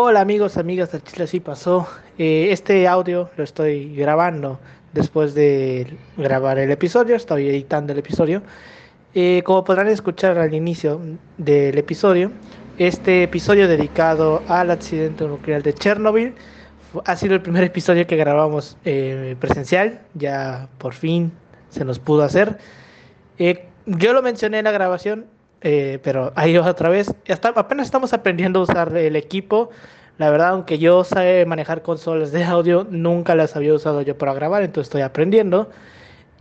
Hola amigos, amigas de Chile Así Pasó. Eh, este audio lo estoy grabando después de grabar el episodio, estoy editando el episodio. Eh, como podrán escuchar al inicio del episodio, este episodio dedicado al accidente nuclear de Chernobyl ha sido el primer episodio que grabamos eh, presencial, ya por fin se nos pudo hacer. yo lo mencioné en la grabación, eh, pero ahí otra vez, hasta, apenas estamos aprendiendo a usar el equipo. La verdad, aunque yo sé manejar consolas de audio, nunca las había usado yo para grabar, entonces estoy aprendiendo.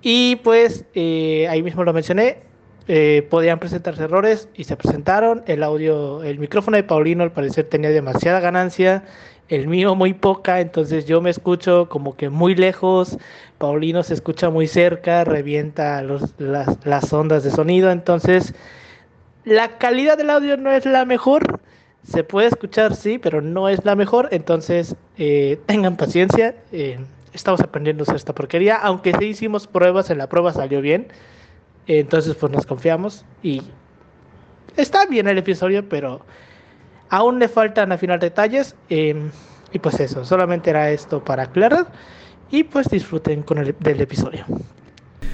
Y pues eh, ahí mismo lo mencioné, eh, podían presentarse errores y se presentaron. El audio, el micrófono de Paulino al parecer tenía demasiada ganancia, el mío muy poca, entonces yo me escucho como que muy lejos, Paulino se escucha muy cerca, revienta las, las ondas de sonido, entonces la calidad del audio no es la mejor. Se puede escuchar, sí, pero no es la mejor. Entonces, eh, tengan paciencia. Eh, estamos aprendiendo esta porquería. Aunque sí hicimos pruebas, en la prueba salió bien. entonces, pues nos confiamos. Y está bien el episodio, pero aún le faltan afinar detalles. Em, y pues eso, solamente era esto para aclarar. Y pues disfruten con el del episodio.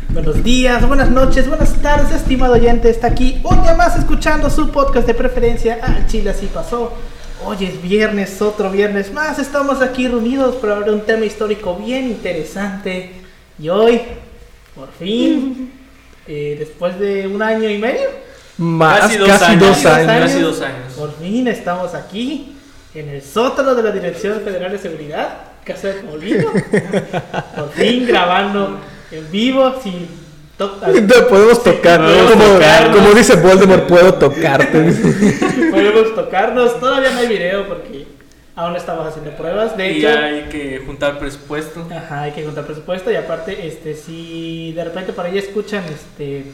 Buenos días, buenas noches, buenas tardes, estimado oyente. Está aquí un día más escuchando su podcast de preferencia. Ah, Chile así pasó. Hoy es viernes, otro viernes más. Estamos aquí reunidos para hablar de un tema histórico bien interesante. Y hoy, por fin, eh, después de un año y medio, más casi, dos, casi años, dos años, casi dos años, por fin estamos aquí en el sótano de la Dirección Federal de Seguridad, Casa de Molino. por fin grabando en vivo, sin podemos tocar, como, como, dice Voldemort, puedo tocarte. podemos tocarnos, todavía no hay video porque aún estamos haciendo pruebas. De y hay que juntar presupuesto. Ajá, hay que juntar presupuesto y aparte, este, si de repente por ahí escuchan, este,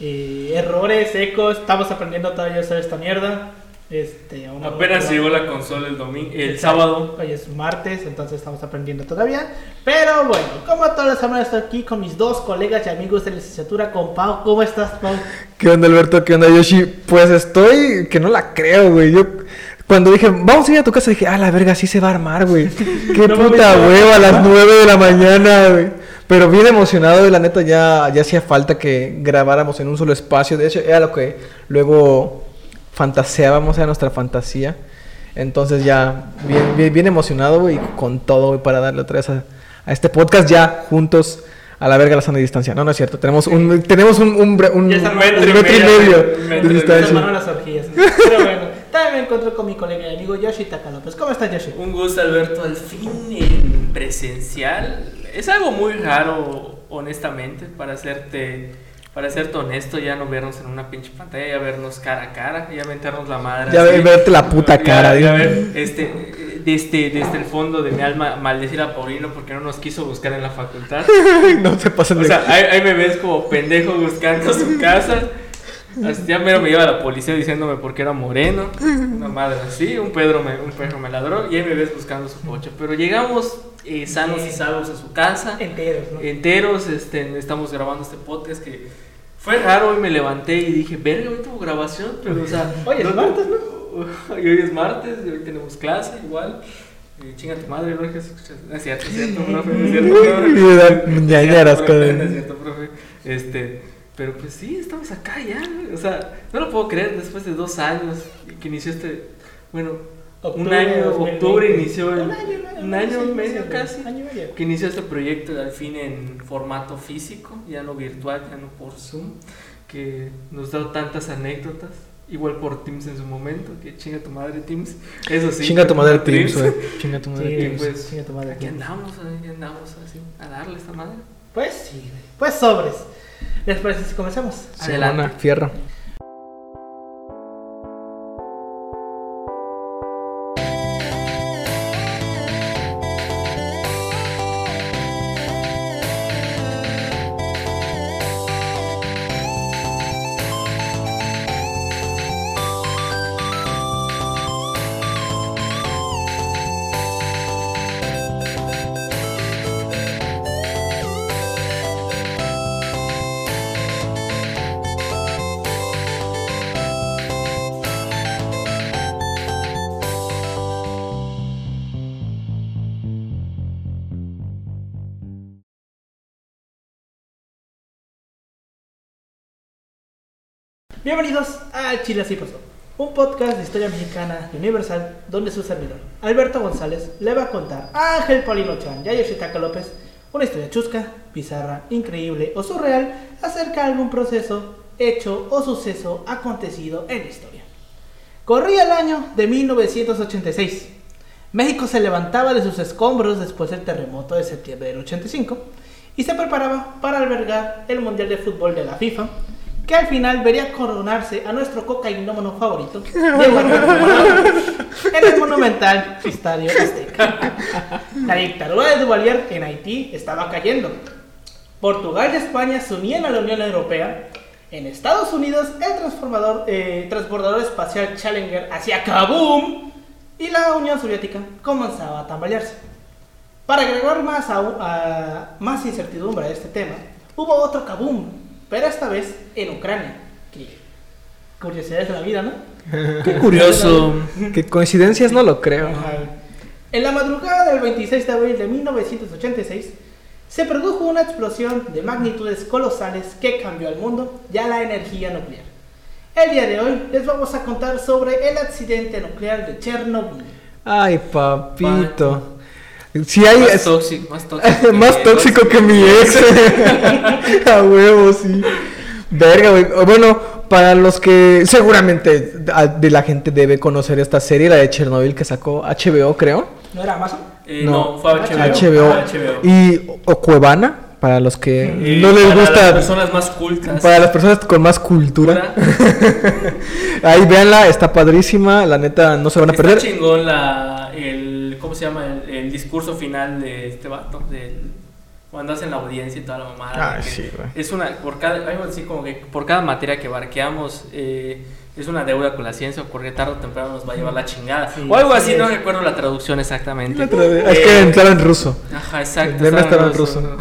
eh, errores, ecos, estamos aprendiendo todavía a hacer esta mierda. Este, Apenas llegó la consola el domingo, el sábado. Hoy es martes, entonces estamos aprendiendo todavía. Pero bueno, como todas las semanas estoy aquí con mis dos colegas y amigos de la licenciatura, con Pau. ¿Cómo estás, Pau? ¿Qué onda, Alberto? ¿Qué onda, Yoshi? Pues estoy que no la creo, güey. Yo cuando dije, vamos a ir a tu casa, dije, ah, la verga, sí se va a armar, güey. Qué puta hueva a las 9 de la mañana, güey. Pero bien emocionado y la neta ya, ya hacía falta que grabáramos en un solo espacio. De hecho, era lo que luego fantaseábamos, a nuestra fantasía. Entonces ya bien, bien, emocionado, y con todo, para darle otra vez a, este podcast ya juntos a la verga la sana distancia. No, no es cierto. Tenemos un, tenemos un, un, un, metro, y medio, de distancia. las orgías. Pero bueno, también me encuentro con mi colega y amigo Yoshi Taka López. ¿Cómo estás, Yoshi? Un gusto, Alberto. Al fin en presencial. Es algo muy raro, honestamente, para hacerte para serte honesto, ya no vernos en una pinche pantalla, ya vernos cara a cara, ya meternos la madre. Ya verte la puta cara, ya, ver, este, desde, desde el fondo de mi alma, maldecir a Paulino porque no nos quiso buscar en la facultad. no se pasen de O sea, ahí, me ves como pendejo buscando su casa. Ya me lleva la policía diciéndome porque era moreno. Una madre así, un Pedro me, un perro me ladró y ahí me ves buscando su coche. Pero llegamos eh, sanos y salvos a su casa. Enteros, ¿no? Enteros, este, estamos grabando este podcast que fue raro, hoy me levanté y dije, verga, hoy tuvo grabación, pero o sea... hoy es martes, ¿no? Y hoy es martes, y hoy tenemos clase igual. Y chinga tu madre, ¿no? Es cierto, es cierto, profe, es cierto, profe. Ya, ya profe. Este, pero pues sí, estamos acá ya, o sea, no lo puedo creer después de dos años que inició este, bueno, un año, octubre inició el, un año, y medio casi, que inició este proyecto al fin en formato físico, ya no virtual, ya no por Zoom, que nos da tantas anécdotas. Igual por Teams en su momento, que chinga tu madre Teams. Eso sí. Chinga tu madre Teams, Chinga tu madre Teams. Pues, chinga tu madre Aquí andamos, aquí andamos así, a darle esta madre. Pues sí, pues sobres. ¿Les parece si comenzamos? Adelante. fierro. Bienvenidos a Chile Así Pasó, un podcast de historia mexicana universal donde su servidor, Alberto González, le va a contar a Ángel Paulino Chan y a Yoshitaka López una historia chusca, bizarra, increíble o surreal acerca de algún proceso, hecho o suceso acontecido en la historia. Corría el año de 1986. México se levantaba de sus escombros después del terremoto de septiembre del 85 y se preparaba para albergar el Mundial de Fútbol de la FIFA, que al final vería coronarse a nuestro cocainómano favorito, Diego en el monumental Estadio Azteca. La dictadura de Duvalier en Haití estaba cayendo. Portugal y España se unían a la Unión Europea. En Estados Unidos, el transformador, eh, transbordador espacial Challenger hacía kaboom y la Unión Soviética comenzaba a tambalearse. Para agregar más, a, a- más incertidumbre a este tema, hubo otro kaboom, pero esta vez en Ucrania. Que curiosidades de la vida, ¿no? Qué curioso. Que coincidencias no lo creo. Ajá. En la madrugada del 26 de abril de 1986 se produjo una explosión de magnitudes colosales que cambió al mundo y a la energía nuclear. El día de hoy les vamos a contar sobre el accidente nuclear de Chernobyl. Ay, papito. Si hay. Más tóxico, más tóxico. Más que- tóxico que mi ex. a huevo, sí. Verga, güey. Bueno, para los que seguramente de la gente debe conocer esta serie, la de Chernobyl que sacó HBO, creo. ¿No era Amazon? Eh, no, fue HBO. HBO. Ah, HBO. Y o Cuevana, para los que no les para gusta. Las personas más cultas. Para las personas con más cultura. Ahí véanla, está padrísima. La neta, no se van a Está perder. chingón la, el, ¿cómo se llama? El, el discurso final de este vato, del, cuando hacen la audiencia y toda la mamada. Ah, sí, güey. Es una, por cada, algo así como que por cada materia que barqueamos, eh, es una deuda con la ciencia, porque tarde o temprano nos va a llevar la chingada. Sí, o algo así no recuerdo la traducción exactamente. Es que Eh, entraba en ruso. Ajá, exacto. El estaba estaba en ruso.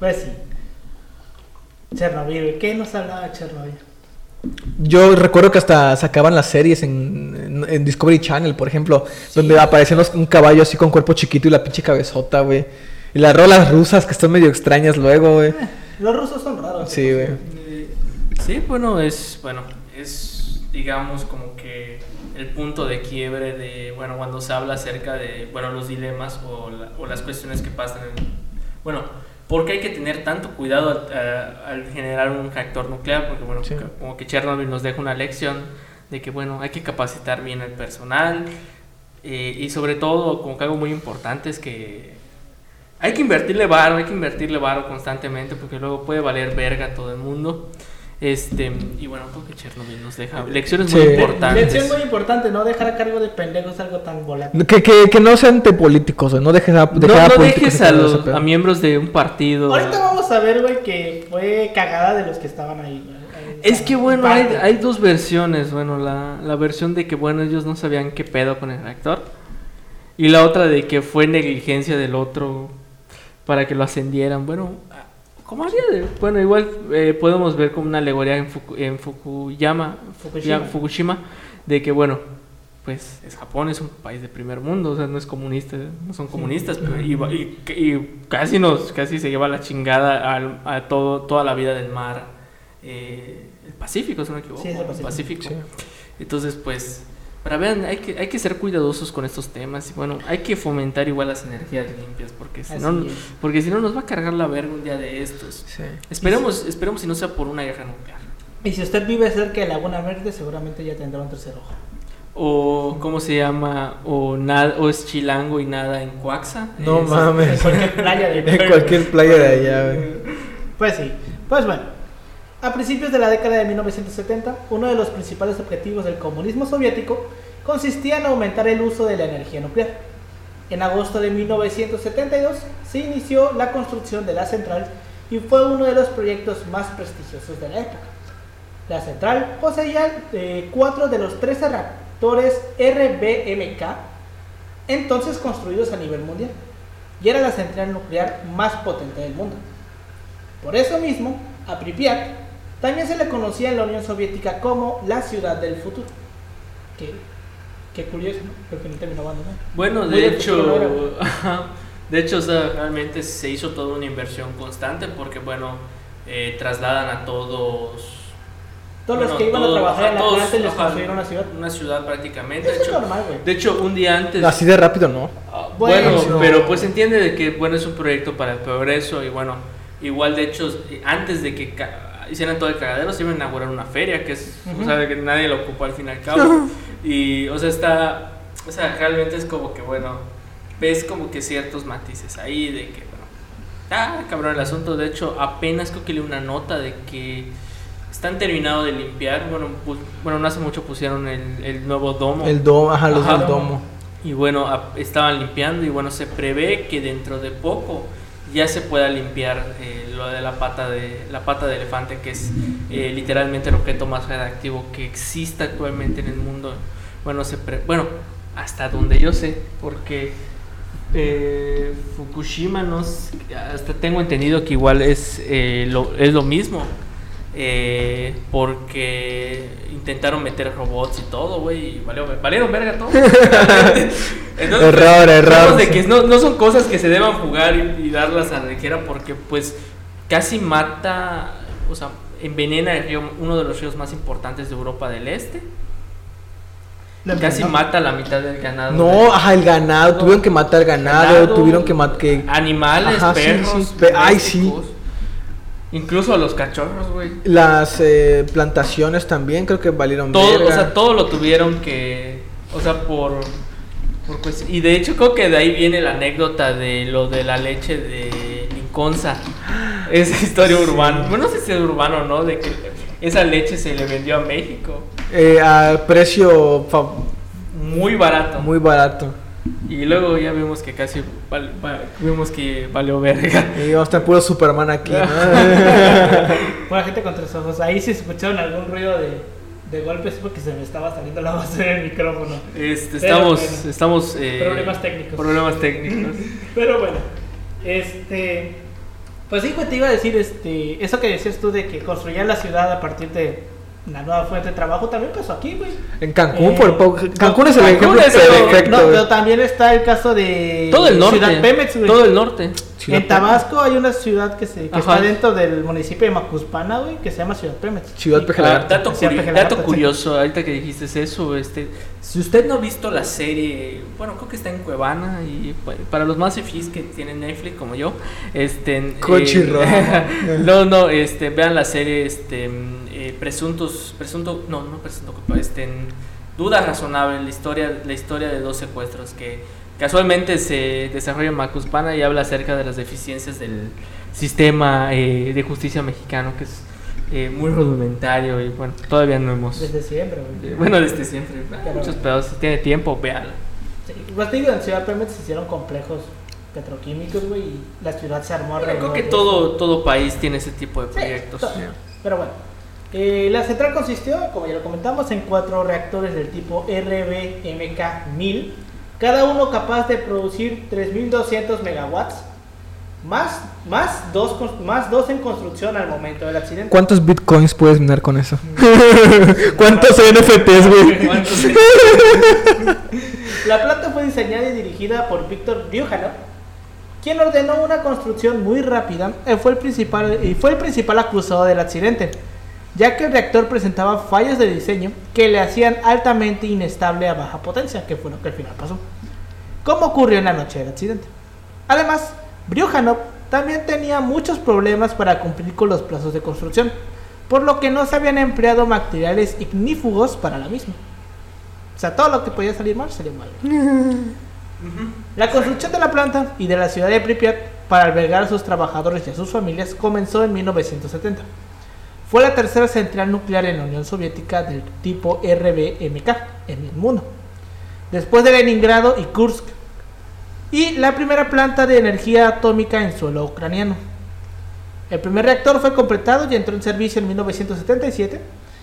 Pues sí. Chernobyl, ¿qué nos hablaba Chernobyl? Yo recuerdo que hasta sacaban las series en, en- en Discovery Channel, por ejemplo, donde aparecían los- un caballo así con cuerpo chiquito y la pinche cabezota, güey. Y las rolas rusas que están medio extrañas luego, güey. Los rusos son raros. Sí, güey. Eh, Sí, bueno, es, bueno, es, digamos, como que el punto de quiebre de, bueno, cuando se habla acerca de, bueno, los dilemas o, la- o las cuestiones que pasan en, bueno, ¿por qué hay que tener tanto cuidado al, generar un reactor nuclear? Porque, bueno, Sí. como que Chernobyl nos deja una lección de que, bueno, hay que capacitar bien al personal eh, y sobre todo, como que algo muy importante es que hay que invertirle varo, hay que invertirle varo constantemente porque luego puede valer verga a todo el mundo. Este, y bueno, creo que Chernobyl nos deja lecciones Sí. muy importantes. Lección muy importante, no dejar a cargo de pendejos algo tan volátil. Que, que, que no sean de políticos. No dejes a, No, dejar a no políticos dejes a, los, a miembros de un partido. Ahorita vamos a ver, güey, que fue cagada de los que estaban ahí. güey. Es que bueno, hay, hay dos versiones. Bueno, la, la versión de que bueno, ellos no sabían qué pedo con el reactor. Y la otra de que fue negligencia del otro para que lo ascendieran. Bueno, ¿cómo haría? de- Bueno, igual eh, podemos ver como una alegoría en, Fuku- en Fukuyama, Fukushima. Fukushima, de que bueno, pues es Japón es un país de primer mundo, o sea, no es comunista, no son comunistas, pero y, va- y- y casi nos, casi se lleva la chingada al- a todo, toda la vida del mar, eh, el Pacífico, si no me equivoco, Sí, el Pacífico. Sí. Entonces, pues, para vean, hay que, hay que ser cuidadosos con estos temas y bueno, hay que fomentar igual las energías limpias, porque si Así no, es. porque si no nos va a cargar la verga un día de estos. Sí. Esperemos, esperemos si no sea por una guerra nuclear. Y si usted vive cerca de Laguna Verde, seguramente ya tendrá un tercer ojo. O, ¿cómo se llama? O, nada, o es chilango y nada en Coaxa. No Es- En mames. cualquier playa de En cualquier playa de allá, güey. Pues sí. Pues bueno. A principios de la década de 1970, uno de los principales objetivos del comunismo soviético consistía en aumentar el uso de la energía nuclear. En agosto de 1972 se inició la construcción de la central y fue uno de los proyectos más prestigiosos de la época. La central poseía eh, cuatro de los 13 reactores RBMK entonces construidos a nivel mundial y era la central nuclear más potente del mundo. Por eso mismo, a Pripyat también se le conocía en la Unión Soviética como la ciudad del futuro. Qué, qué curioso, ¿no? Porque no terminó abandonado. Bueno, de del futuro, ¿no hecho, de hecho, o sea, realmente se hizo toda una inversión constante porque, bueno, eh, trasladan a todos, Todos los Bueno, que iban a todos, trabajar ajá, en la todos, planta les ajá, construyeron una ciudad. Una ciudad prácticamente. Eso De es hecho, normal, güey. de hecho, un día antes. Así de rápido, ¿no? Ah, Bueno, Bueno, no. pero pues entiende de que bueno es un proyecto para el progreso y bueno, igual de hecho antes de que hicieran todo el cagadero se iba a inaugurar una feria que es, o sea, que nadie lo ocupó al fin y al cabo y o sea está, o sea realmente es como que bueno ves como que ciertos matices ahí de que bueno, ah cabrón el asunto de hecho apenas creo que leí una nota de que están terminados de limpiar bueno bueno no hace mucho pusieron el, el nuevo domo El domo, ajá, los Ajá. del domo. y bueno, estaban limpiando y bueno, se prevé que dentro de poco ya se pueda limpiar eh, lo de la pata de la pata de elefante, que es eh, literalmente el objeto más radioactivo que existe actualmente en el mundo. Bueno, se pre- bueno, hasta donde yo sé, porque eh, Fukushima no s- hasta tengo entendido que igual es eh, lo, es lo mismo. Eh, porque intentaron meter robots y todo, güey, y valieron verga todo. Entonces, Error, error. de que no, no son cosas que se deban jugar y, y darlas a la ligera porque pues casi mata, o sea, envenena el río, uno de los ríos más importantes de Europa del Este. Casi mata la mitad del ganado. No, ajá, el ganado. Tuvieron que matar ganado, Ganado, tuvieron que matar. Que... Animales, Ajá, perros. sí, pe- ay, sí. Incluso a los cachorros, güey. Las eh, plantaciones también creo que valieron Todo, verga. o sea, todo lo tuvieron que, o sea, por, por cues- y de hecho creo que de ahí viene la anécdota de lo de la leche de Inconza, esa historia urbana, bueno no sé si es urbano o no, de que esa leche se le vendió a México Eh, a precio muy barato, muy barato. Y luego ya vimos que casi val- va- vimos que valió verga. Y vamos a estar puro Superman aquí, ¿no? Pura gente con tres ojos. Ahí si escucharon algún ruido de, de golpes porque se me estaba saliendo la base del micrófono. Este, estamos, bueno. estamos eh, Problemas técnicos. Problemas técnicos. Pero bueno, este. Pues sí, te iba a decir, este. Eso que decías tú de que construían la ciudad a partir de una nueva fuente de trabajo también pasó aquí, güey. En Cancún, Eh, por poco. Cancún es el Cancún ejemplo es el- perfecto. No, pero también está el caso de Todo el norte. Ciudad Pemex, güey. todo el norte. Ciudad en Tabasco hay una ciudad que, se, que está dentro del municipio de Macuspana, güey, que se llama Ciudad Pemex. Ciudad Ah, Lagarto. dato, curi- dato sí. curioso, ahorita que dijiste eso, este, si usted no ha visto la serie, bueno, creo que está en Cuevana y bueno, para los más fifís que tienen Netflix como yo, este, eh, no, no, este, vean la serie, este, mm, eh, presuntos, presunto, no, no presunto este, en duda razonable, la historia, la historia de dos secuestros que casualmente se desarrolla en Macuspana y habla acerca de las deficiencias del sistema eh, de justicia mexicano que es eh, muy rudimentario y bueno, todavía no hemos... Desde siempre, eh, bueno, desde siempre, muchos pedos, si tiene tiempo, véala. Sí, pues digo, en Ciudad Pemex se hicieron complejos petroquímicos, güey, y la ciudad se armó Bueno, creo que todo, todo país tiene ese tipo de Sí, proyectos. to- Pero bueno, eh, la central consistió, como ya lo comentamos, en cuatro reactores del tipo RBMK-1000, cada uno capaz de producir 3.200 megawatts, más, más, dos, más dos en construcción al momento del accidente. ¿Cuántos bitcoins puedes minar con eso? ¿Cuántos NFTs, güey? ¿Cuántos- La planta fue diseñada y dirigida por Víctor Ryuhanov, quien ordenó una construcción muy rápida y fue el principal, y fue el principal acusado del accidente, ya que el reactor presentaba fallos de diseño que le hacían altamente inestable a baja potencia, que fue lo que al final pasó, como ocurrió en la noche del accidente. Además, Ryuhanov también tenía muchos problemas para cumplir con los plazos de construcción, por lo que no se habían empleado materiales ignífugos para la misma. O sea, todo lo que podía salir mal salió mal. La construcción de la planta y de la ciudad de Pripyat para albergar a sus trabajadores y a sus familias comenzó en 1970. Fue la tercera central nuclear en la Unión Soviética del tipo RBMK en el mundo, después de Leningrado y Kursk, y la primera planta de energía atómica en suelo ucraniano. El primer reactor fue completado y entró en servicio en 1977,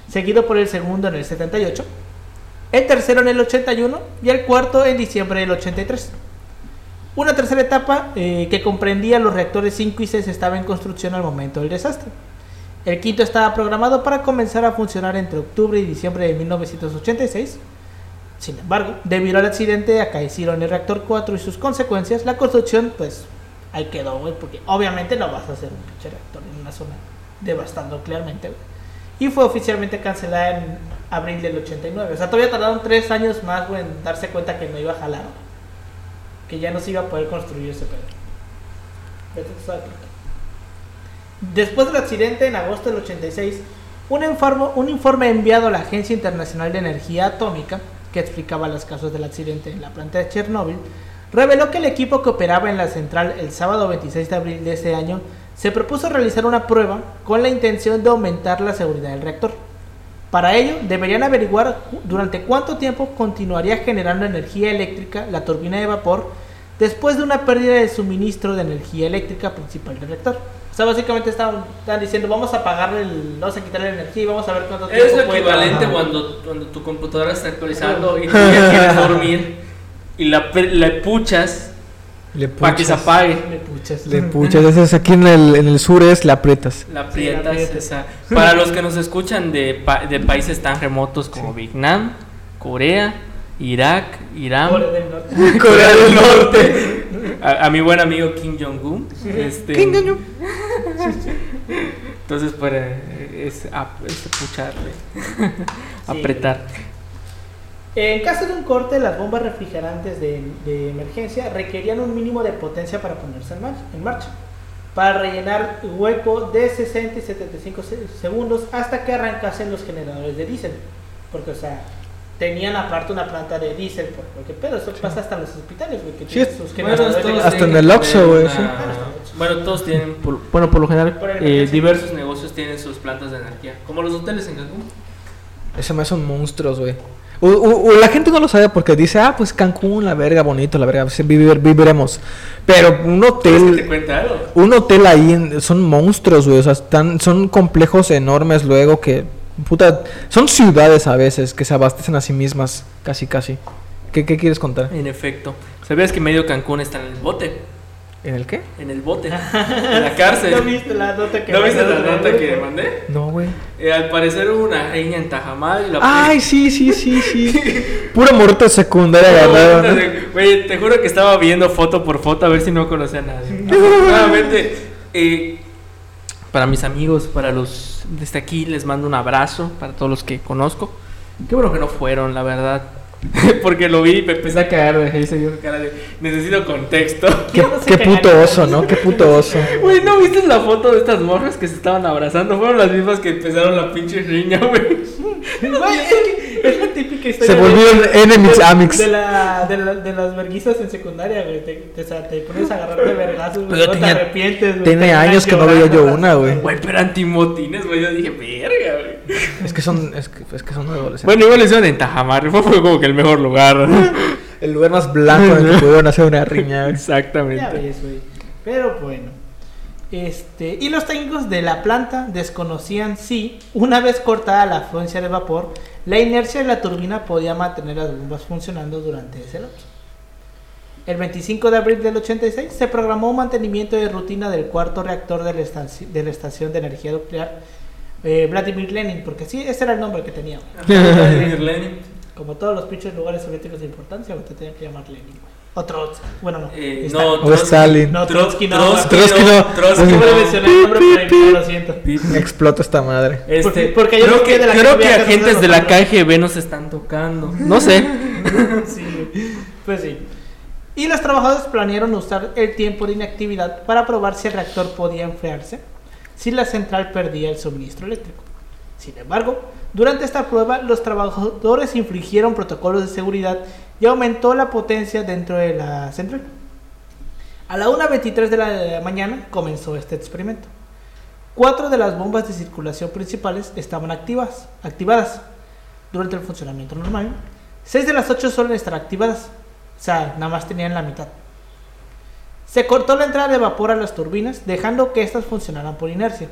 seguido por el segundo en el 78, el tercero en el 81 y el cuarto en diciembre del 83. Una tercera etapa eh, que comprendía los reactores 5 y 6 estaba en construcción al momento del desastre. El quinto estaba programado para comenzar a funcionar entre octubre y diciembre de 1986. Sin embargo, debido al accidente acaecido en el reactor 4 y sus consecuencias, la construcción pues ahí quedó, güey, porque obviamente no vas a hacer un pinche reactor en una zona devastando nuclearmente, güey. y fue oficialmente cancelada en abril del 89. O sea, todavía tardaron tres años más güey, en darse cuenta que no iba a jalar, que ya no se iba a poder construir ese pedo. Vete. Después del accidente en agosto del 86, un informe, enviado a la Agencia Internacional de Energía Atómica, que explicaba las causas del accidente en la planta de Chernóbil, reveló que el equipo que operaba en la central el sábado 26 de abril de ese año se propuso realizar una prueba con la intención de aumentar la seguridad del reactor. Para ello, deberían averiguar durante cuánto tiempo continuaría generando energía eléctrica la turbina de vapor después de una pérdida de suministro de energía eléctrica principal del reactor. O sea, básicamente estaban, diciendo, vamos a apagarle, el, vamos a quitarle la energía y vamos a ver cuánto tiempo Es lo equivalente cuando, cuando tu computadora está actualizando y tú ya quieres dormir y la, le puchas le para que se apague. Le puchas. Le puchas. Entonces aquí en el, en el sur es la aprietas. La aprietas. esa. Para los que nos escuchan de, de países tan remotos como Vietnam, Corea, Irak, Irán. Corea del Norte. Corea del Norte. A, mi buen amigo Kim Jong-un. Este, Kim Jong-un. Entonces, para es, es pucharle. Apretar. En caso de un corte, las bombas refrigerantes de, emergencia requerían un mínimo de potencia para ponerse en marcha, para rellenar hueco de 60 y 75 segundos hasta que arrancasen los generadores de diésel. Porque, o sea, tenían aparte una planta de diésel, porque pero eso pasa hasta en los hospitales, hasta en el Oxxo, güey. Bueno, todos tienen, bueno, por lo general, eh, diversos negocios tienen sus plantas de energía, como los hoteles en Cancún. Ese me son monstruos, güey. O, la gente no lo sabe porque dice, ah, pues Cancún, la verga, bonito, la verga, viviremos. Pero un hotel. Un hotel ahí son monstruos, güey. O sea, están, son complejos enormes luego que. Puta, son ciudades a veces que se abastecen a sí mismas, casi, casi. ¿Qué, qué quieres contar? En efecto. ¿Sabías que medio Cancún está en el bote? ¿En el qué? En el bote. en la cárcel. ¿No viste la nota que ¿No viste la nota que mandé? No, güey. Eh, al parecer hubo una reina en Tajamal. Y la Ay, sí, sí, sí, sí. Pura morta secundaria agarrada. Güey, te juro que estaba viendo foto por foto a ver si no conocía a nadie. Nuevamente, eh, para mis amigos, para los desde aquí, les mando un abrazo. Para todos los que conozco. Qué bueno que no fueron, la verdad. Porque lo vi y me empecé a caer de cara de necesito contexto. Qué, puto oso, ¿no? Qué puto oso. Güey, ¿no viste la foto de estas morras que se estaban abrazando? Fueron las mismas que empezaron la pinche riña, güey. es la típica historia. Se volvieron enemies amics. De, la, de, la, de las verguizas en secundaria, güey. Te, te, te, pones a agarrar de vergazos, güey. te arrepientes, güey. Tiene años que no veía yo una, güey. Güey, pero antimotines, güey. Yo dije, verga, güey. Es que son, es que, es que son adolescentes. Bueno, igual hicieron en Tajamar. Fue como que el mejor lugar. el lugar más blanco en el que pudieron hacer una riña. Exactamente. Ya ves, güey. Pero bueno. Este, y los técnicos de la planta desconocían si, una vez cortada la afluencia de vapor, la inercia de la turbina podía mantener las bombas funcionando durante ese lapso. El 25 de abril del 86 se programó un mantenimiento de rutina del cuarto reactor de la, estación de, energía nuclear eh, Vladimir Lenin, porque sí, ese era el nombre que tenía. Vladimir Lenin. Como todos los pinches lugares soviéticos de importancia, te tenía que llamar Lenin. O Trotsky. Bueno, no. Eh, no, o Stalin. No, Trotsky no. Trotsky no. Trotsky no. mencioné el nombre, pero lo siento. Explota esta madre. Este, porque, yo creo que, de la creo que agentes de la KGB nos están tocando. No sé. sí, pues sí. Y los trabajadores planearon usar el tiempo de inactividad para probar si el reactor podía enfriarse si la central perdía el suministro eléctrico. Sin embargo, durante esta prueba los trabajadores infligieron protocolos de seguridad y aumentó la potencia dentro de la central. A la 1.23 de la mañana comenzó este experimento. Cuatro de las bombas de circulación principales estaban activas, activadas durante el funcionamiento normal. Seis de las ocho suelen estar activadas, o sea, nada más tenían la mitad. Se cortó la entrada de vapor a las turbinas, dejando que éstas funcionaran por inercia.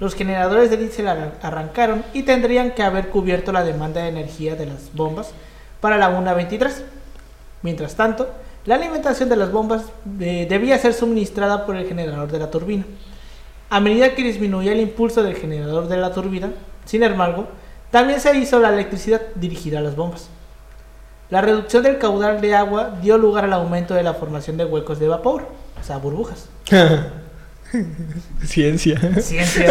Los generadores de diésel arrancaron y tendrían que haber cubierto la demanda de energía de las bombas para la 1.23. Mientras tanto, la alimentación de las bombas eh, debía ser suministrada por el generador de la turbina. A medida que disminuía el impulso del generador de la turbina, sin embargo, también se hizo la electricidad dirigida a las bombas. La reducción del caudal de agua dio lugar al aumento de la formación de huecos de vapor, o sea, burbujas. Ciencia. Ciencia.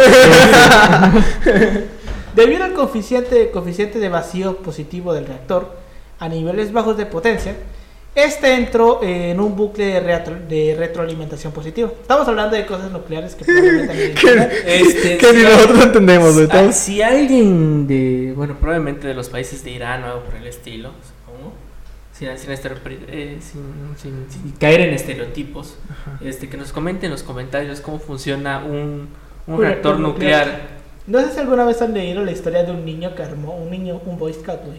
Debido al coeficiente, coeficiente de vacío positivo del reactor a niveles bajos de potencia, este entró en un bucle de, retro- de retroalimentación positivo. Estamos hablando de cosas nucleares que probablemente Este, que ni si- nosotros entendemos, Si alguien de, bueno, probablemente de los países de Irán o algo por el estilo, sin, eh, sin- sin- sin caer en estereotipos, este, que nos comenten en los comentarios cómo funciona un, un reactor nuclear. No sé si alguna vez han leído la historia de un niño que armó, un niño, un Boy Scout, güey,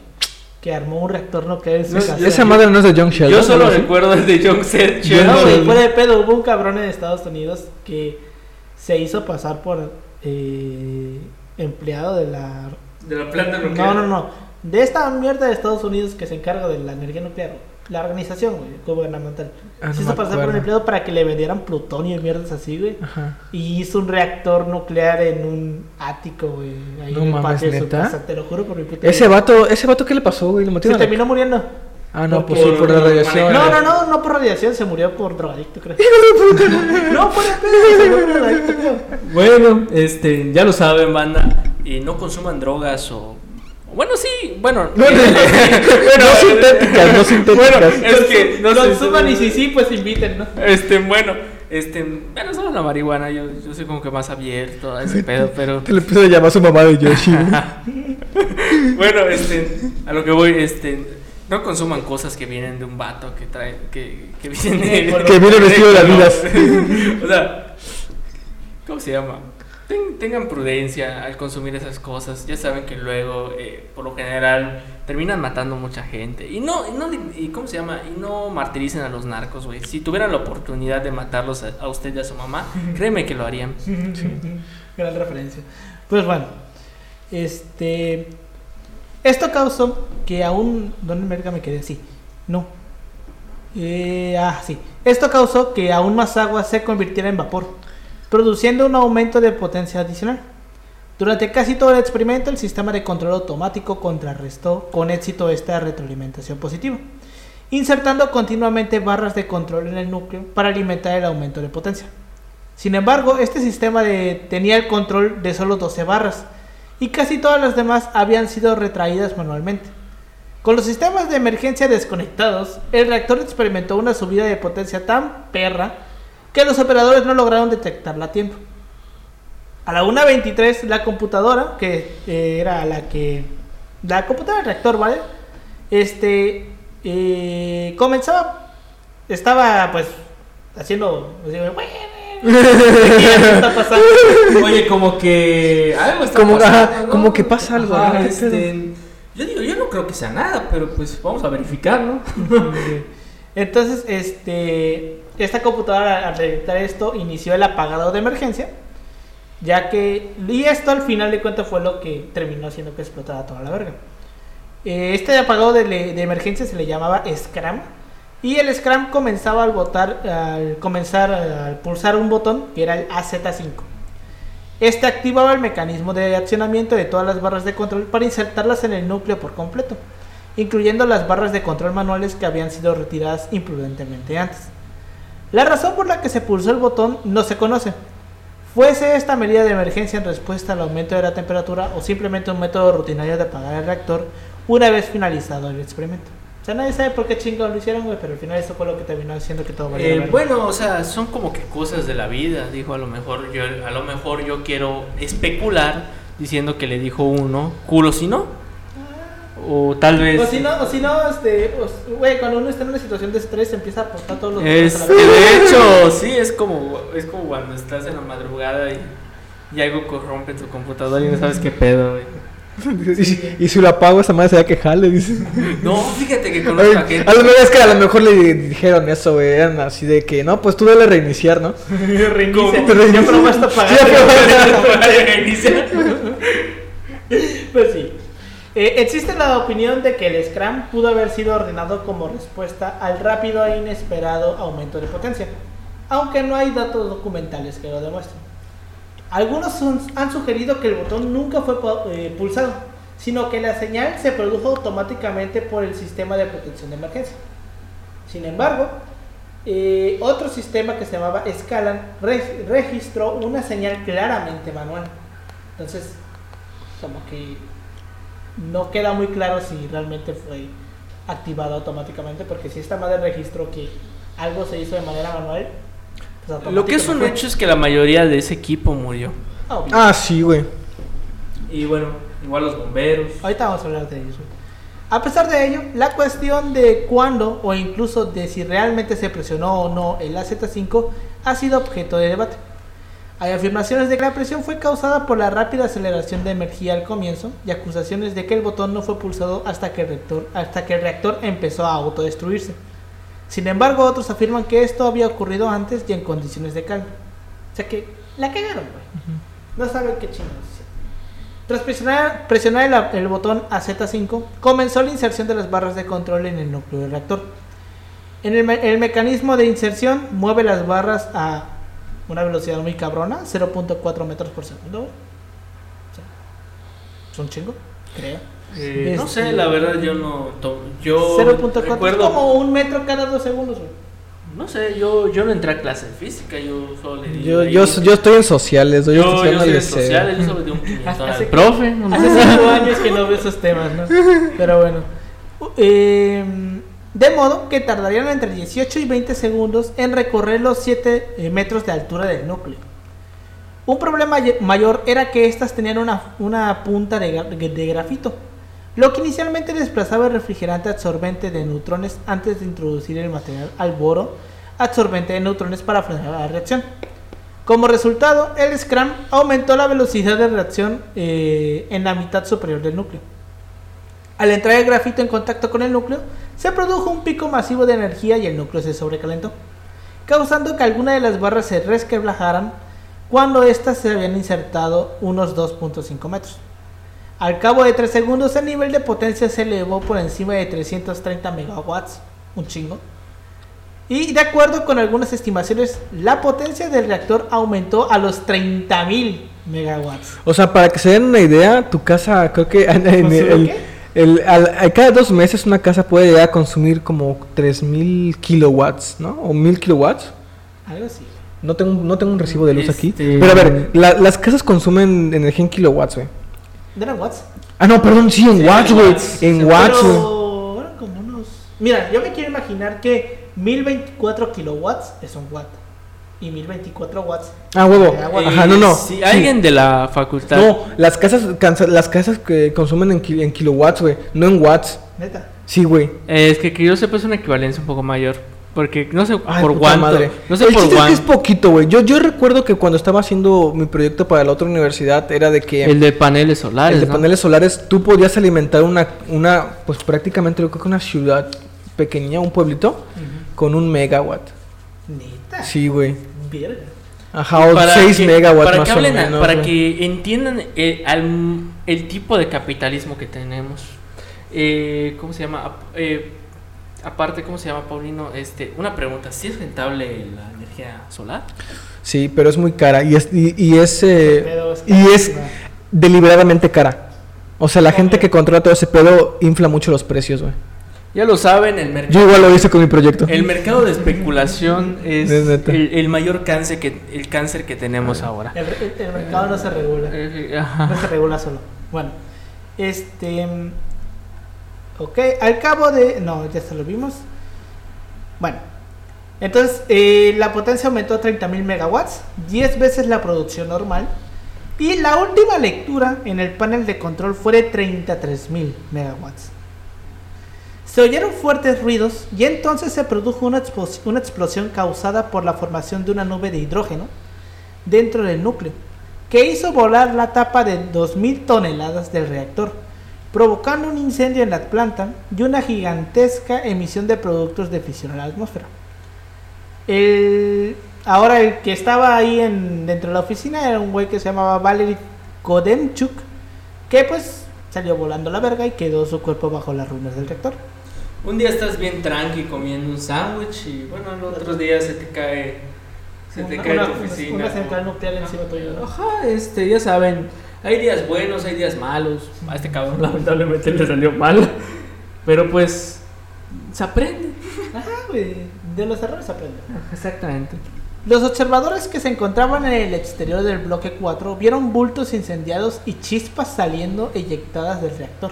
que armó un reactor nuclear en su No, casa. Esa madre no es de John Sheldon. Yo solo ¿no? recuerdo el de John Sergio. No, güey, Sheldon. fuera de pedo, hubo un cabrón en Estados Unidos que se hizo pasar por eh, empleado de la... De la planta nuclear. No, no, no. De esta mierda de Estados Unidos que se encarga de la energía nuclear. La organización, güey, gubernamental. Ah, no se hizo pasar por un empleado para que le vendieran plutonio y mierdas así, güey. Ajá. Y hizo un reactor nuclear en un ático, güey. Ahí No en el mames, patio de su casa, te lo juro por mi puta Ese vida. vato, ese vato, ¿qué le pasó, güey? ¿Lo Se terminó muriendo. Ah, no, pues sí, por la radiación. No, no, no, no por radiación, se murió por drogadicto, creo. no, por el pedo, se murió por drogadicto, creo. Bueno, este, ya lo saben, banda. Y no consuman drogas o. Bueno, sí, bueno. No, no, no sintéticas, no sintéticas. Bueno, es que no sé. Consuman y si sí, pues inviten, ¿no? Este, bueno, este, bueno, solo la marihuana, yo, yo soy como que más abierto a ese pedo, pero Te le empieza a llamar a su mamá de Yoshi. bueno, este, a lo que voy, este, no consuman cosas que vienen de un vato que trae, que, que vienen de, Que viene vestido de Adidas. o sea, ¿cómo se llama? Ten- tengan prudencia al consumir esas cosas. Ya saben que luego, eh, por lo general, terminan matando mucha gente. Y no, y no, y ¿cómo se llama? Y no martiricen a los narcos, güey. Si tuvieran la oportunidad de matarlos a, a usted y a su mamá, créeme que lo harían. Gran referencia. Pues bueno, este. Esto causó que aún. ¿Dónde merga me quedé? así? No. Eh, ah, sí. Esto causó que aún más agua se convirtiera en vapor, produciendo un aumento de potencia adicional. Durante casi todo el experimento, el sistema de control automático contrarrestó con éxito esta retroalimentación positiva, insertando continuamente barras de control en el núcleo para alimentar el aumento de potencia. Sin embargo, este sistema de- tenía el control de solo 12 barras y casi todas las demás habían sido retraídas manualmente. Con los sistemas de emergencia desconectados, el reactor experimentó una subida de potencia tan perra que los operadores no lograron detectarla a tiempo. A la 1.23, la computadora, que eh, era la que... La computadora del reactor, ¿vale? Este... eh, comenzaba... Estaba, pues, haciendo... así, ¿Qué está pasando? Oye, como que algo está Como- pasando, ajá, ¿no? como que pasa algo, Ajá, ¿no? ¿Qué este, yo digo, yo no creo que sea nada, pero pues vamos a verificar, ¿no? Entonces, este, esta computadora al detectar esto inició el apagado de emergencia, ya que, y esto al final de cuentas fue lo que terminó haciendo que explotara toda la verga. Eh, Este apagado de, de emergencia se le llamaba Scram, y el Scram comenzaba al botar, al comenzar al pulsar un botón que era el AZ5. Este activaba el mecanismo de accionamiento de todas las barras de control para insertarlas en el núcleo por completo, incluyendo las barras de control manuales que habían sido retiradas imprudentemente antes. La razón por la que se pulsó el botón no se conoce. Fuese esta medida de emergencia en respuesta al aumento de la temperatura o simplemente un método rutinario de apagar el reactor una vez finalizado el experimento. O sea, nadie sabe por qué chingados lo hicieron, güey, pero al final eso fue lo que terminó haciendo que todo valiera Eh, bueno, o sea, son como que cosas de la vida. Dijo, a lo mejor yo, a lo mejor yo quiero especular diciendo que le dijo uno, culo si no. O tal vez. O si no, o si no, este, güey, cuando uno está en una situación de estrés se empieza a apostar todos los Es, de hecho, sí, es como, es como cuando estás en la madrugada y, y algo corrompe tu computadora y no sabes qué pedo, güey. y, y si lo apago, esa madre se va a quedar, le dice. No, fíjate que conozco a gente. A lo mejor es que a lo mejor le dijeron eso, güey. Eran así de que, no, pues tú dale reiniciar, ¿no? Ya probaste apagar. Ya probaste Reinicia. Eh, existe la opinión de que el Scram pudo haber sido ordenado como respuesta al rápido e inesperado aumento de potencia, aunque no hay datos documentales que lo demuestren. Algunos han sugerido que el botón nunca fue eh, pulsado, sino que la señal se produjo automáticamente por el sistema de protección de emergencia. Sin embargo, eh, otro sistema que se llamaba Scalan re- registró una señal claramente manual. Entonces, como que no queda muy claro si realmente fue activado automáticamente, porque si esta madre registró que algo se hizo de manera manual, pues Lo que es un hecho es que la mayoría de ese equipo murió. Ah, sí, güey. Y bueno, igual los bomberos. Ahorita vamos a hablar de ellos. A pesar de ello, la cuestión de cuándo o incluso de si realmente se presionó o no el AZ5 ha sido objeto de debate. Hay afirmaciones de que la presión fue causada por la rápida aceleración de energía al comienzo y acusaciones de que el botón no fue pulsado hasta que el reactor, hasta que el reactor empezó a autodestruirse. Sin embargo, otros afirman que esto había ocurrido antes y en condiciones de calma. O sea que la cagaron, güey. No saben qué chingados. Tras presionar, presionar el, botón AZ5, comenzó la inserción de las barras de control en el núcleo del reactor. En el, el mecanismo de inserción mueve las barras a una velocidad muy cabrona, 0.4 metros por segundo. O sea, es un chingo, creo. Eh, no sé, la verdad yo no. Yo 0.4 es como un metro cada dos segundos, No sé, yo, yo no entré a clase de física, yo solo le yo, yo, yo, estoy en sociales, yo, yo, yo estoy en sociales, yo solo de un 500 al profe. Hace 5 años que no veo esos temas, ¿no? Pero bueno. Eh, de modo que tardarían entre 18 y 20 segundos en recorrer los 7 eh, metros de altura del núcleo. Un problema mayor era que estas tenían una, punta de, de, grafito, lo que inicialmente desplazaba el refrigerante absorbente de neutrones antes de introducir el material al boro absorbente de neutrones para frenar la reacción. Como resultado, el Scram aumentó la velocidad de reacción eh, en la mitad superior del núcleo. Al entrar el grafito en contacto con el núcleo, se produjo un pico masivo de energía y el núcleo se sobrecalentó, causando que algunas de las barras se resquebrajaran cuando éstas se habían insertado unos 2.5 metros. Al cabo de 3 segundos el nivel de potencia se elevó por encima de 330 megawatts, un chingo. Y de acuerdo con algunas estimaciones, la potencia del reactor aumentó a los 30.000 megawatts. O sea, para que se den una idea, tu casa creo que en, el, el, al, cada dos meses una casa puede llegar a consumir como 3000 kilowatts, ¿no? O 1000 kilowatts. Algo así. No tengo, no tengo un recibo de luz aquí. Este, Pero a ver, las casas consumen energía en kilowatts, güey. ¿De watts? Ah, no, perdón, sí, en watts, güey. En watts, Pero, como unos... Mira, yo me quiero imaginar que 1024 kilowatts es un watt y 1024 watts. Ah, huevo. Ajá, no, no. Si alguien de la facultad. No, las casas, las casas que consumen en, en kilowatts, güey, no en watts. Neta. Sí, güey. Eh, es que que yo sepa es una equivalencia un poco mayor. Porque no sé por cuánto. Madre. No sé el por cuánto. Es, es poquito, güey. Yo, yo recuerdo que cuando estaba haciendo mi proyecto para la otra universidad era de que. El de paneles solares. El de paneles solares, tú podías alimentar una, una pues prácticamente creo que una ciudad pequeña, un pueblito, con un megawatt. Neta. Sí, güey. Ajá, o 6 megawatts para más que hablen, o menos, Para que entiendan el, al, el, tipo de capitalismo que tenemos. Eh, ¿Cómo se llama? Eh, aparte, ¿cómo se llama, Paulino? Este, una pregunta, ¿sí es rentable la energía solar? Sí, pero es muy cara y es, y, y es, eh, y es deliberadamente cara. O sea, la gente que controla todo ese pedo infla mucho los precios, güey. Ya lo saben, el mercado. Yo igual lo hice con mi proyecto. El mercado de especulación es, el, mayor cáncer que el cáncer que tenemos ahora. El, mercado no se regula. Eh, no se regula solo. Bueno, este. Ok, al cabo de. No, ya se lo vimos. Bueno, entonces eh, la potencia aumentó a 30.000 megawatts, 10 veces la producción normal. Y la última lectura en el panel de control fue de 33.000 megawatts. Se oyeron fuertes ruidos y entonces se produjo una, explosión causada por la formación de una nube de hidrógeno dentro del núcleo, que hizo volar la tapa de 2.000 toneladas del reactor, provocando un incendio en la planta y una gigantesca emisión de productos de fisión a la atmósfera. ahora el que estaba ahí en, dentro de la oficina era un güey que se llamaba Valery Kodemchuk, que pues salió volando la verga y quedó su cuerpo bajo las ruinas del reactor. Un día estás bien tranqui comiendo un sándwich y bueno, el otro día se te cae se te cae tu oficina. Una central nuclear encima tuyo. Ajá, este, ya saben, hay días buenos, hay días malos. A este cabrón lamentablemente le salió mal. Pero pues se aprende. Ajá, güey. De los errores se aprende. Exactamente. Los observadores que se encontraban en el exterior del bloque 4 vieron bultos incendiados y chispas saliendo eyectadas del reactor.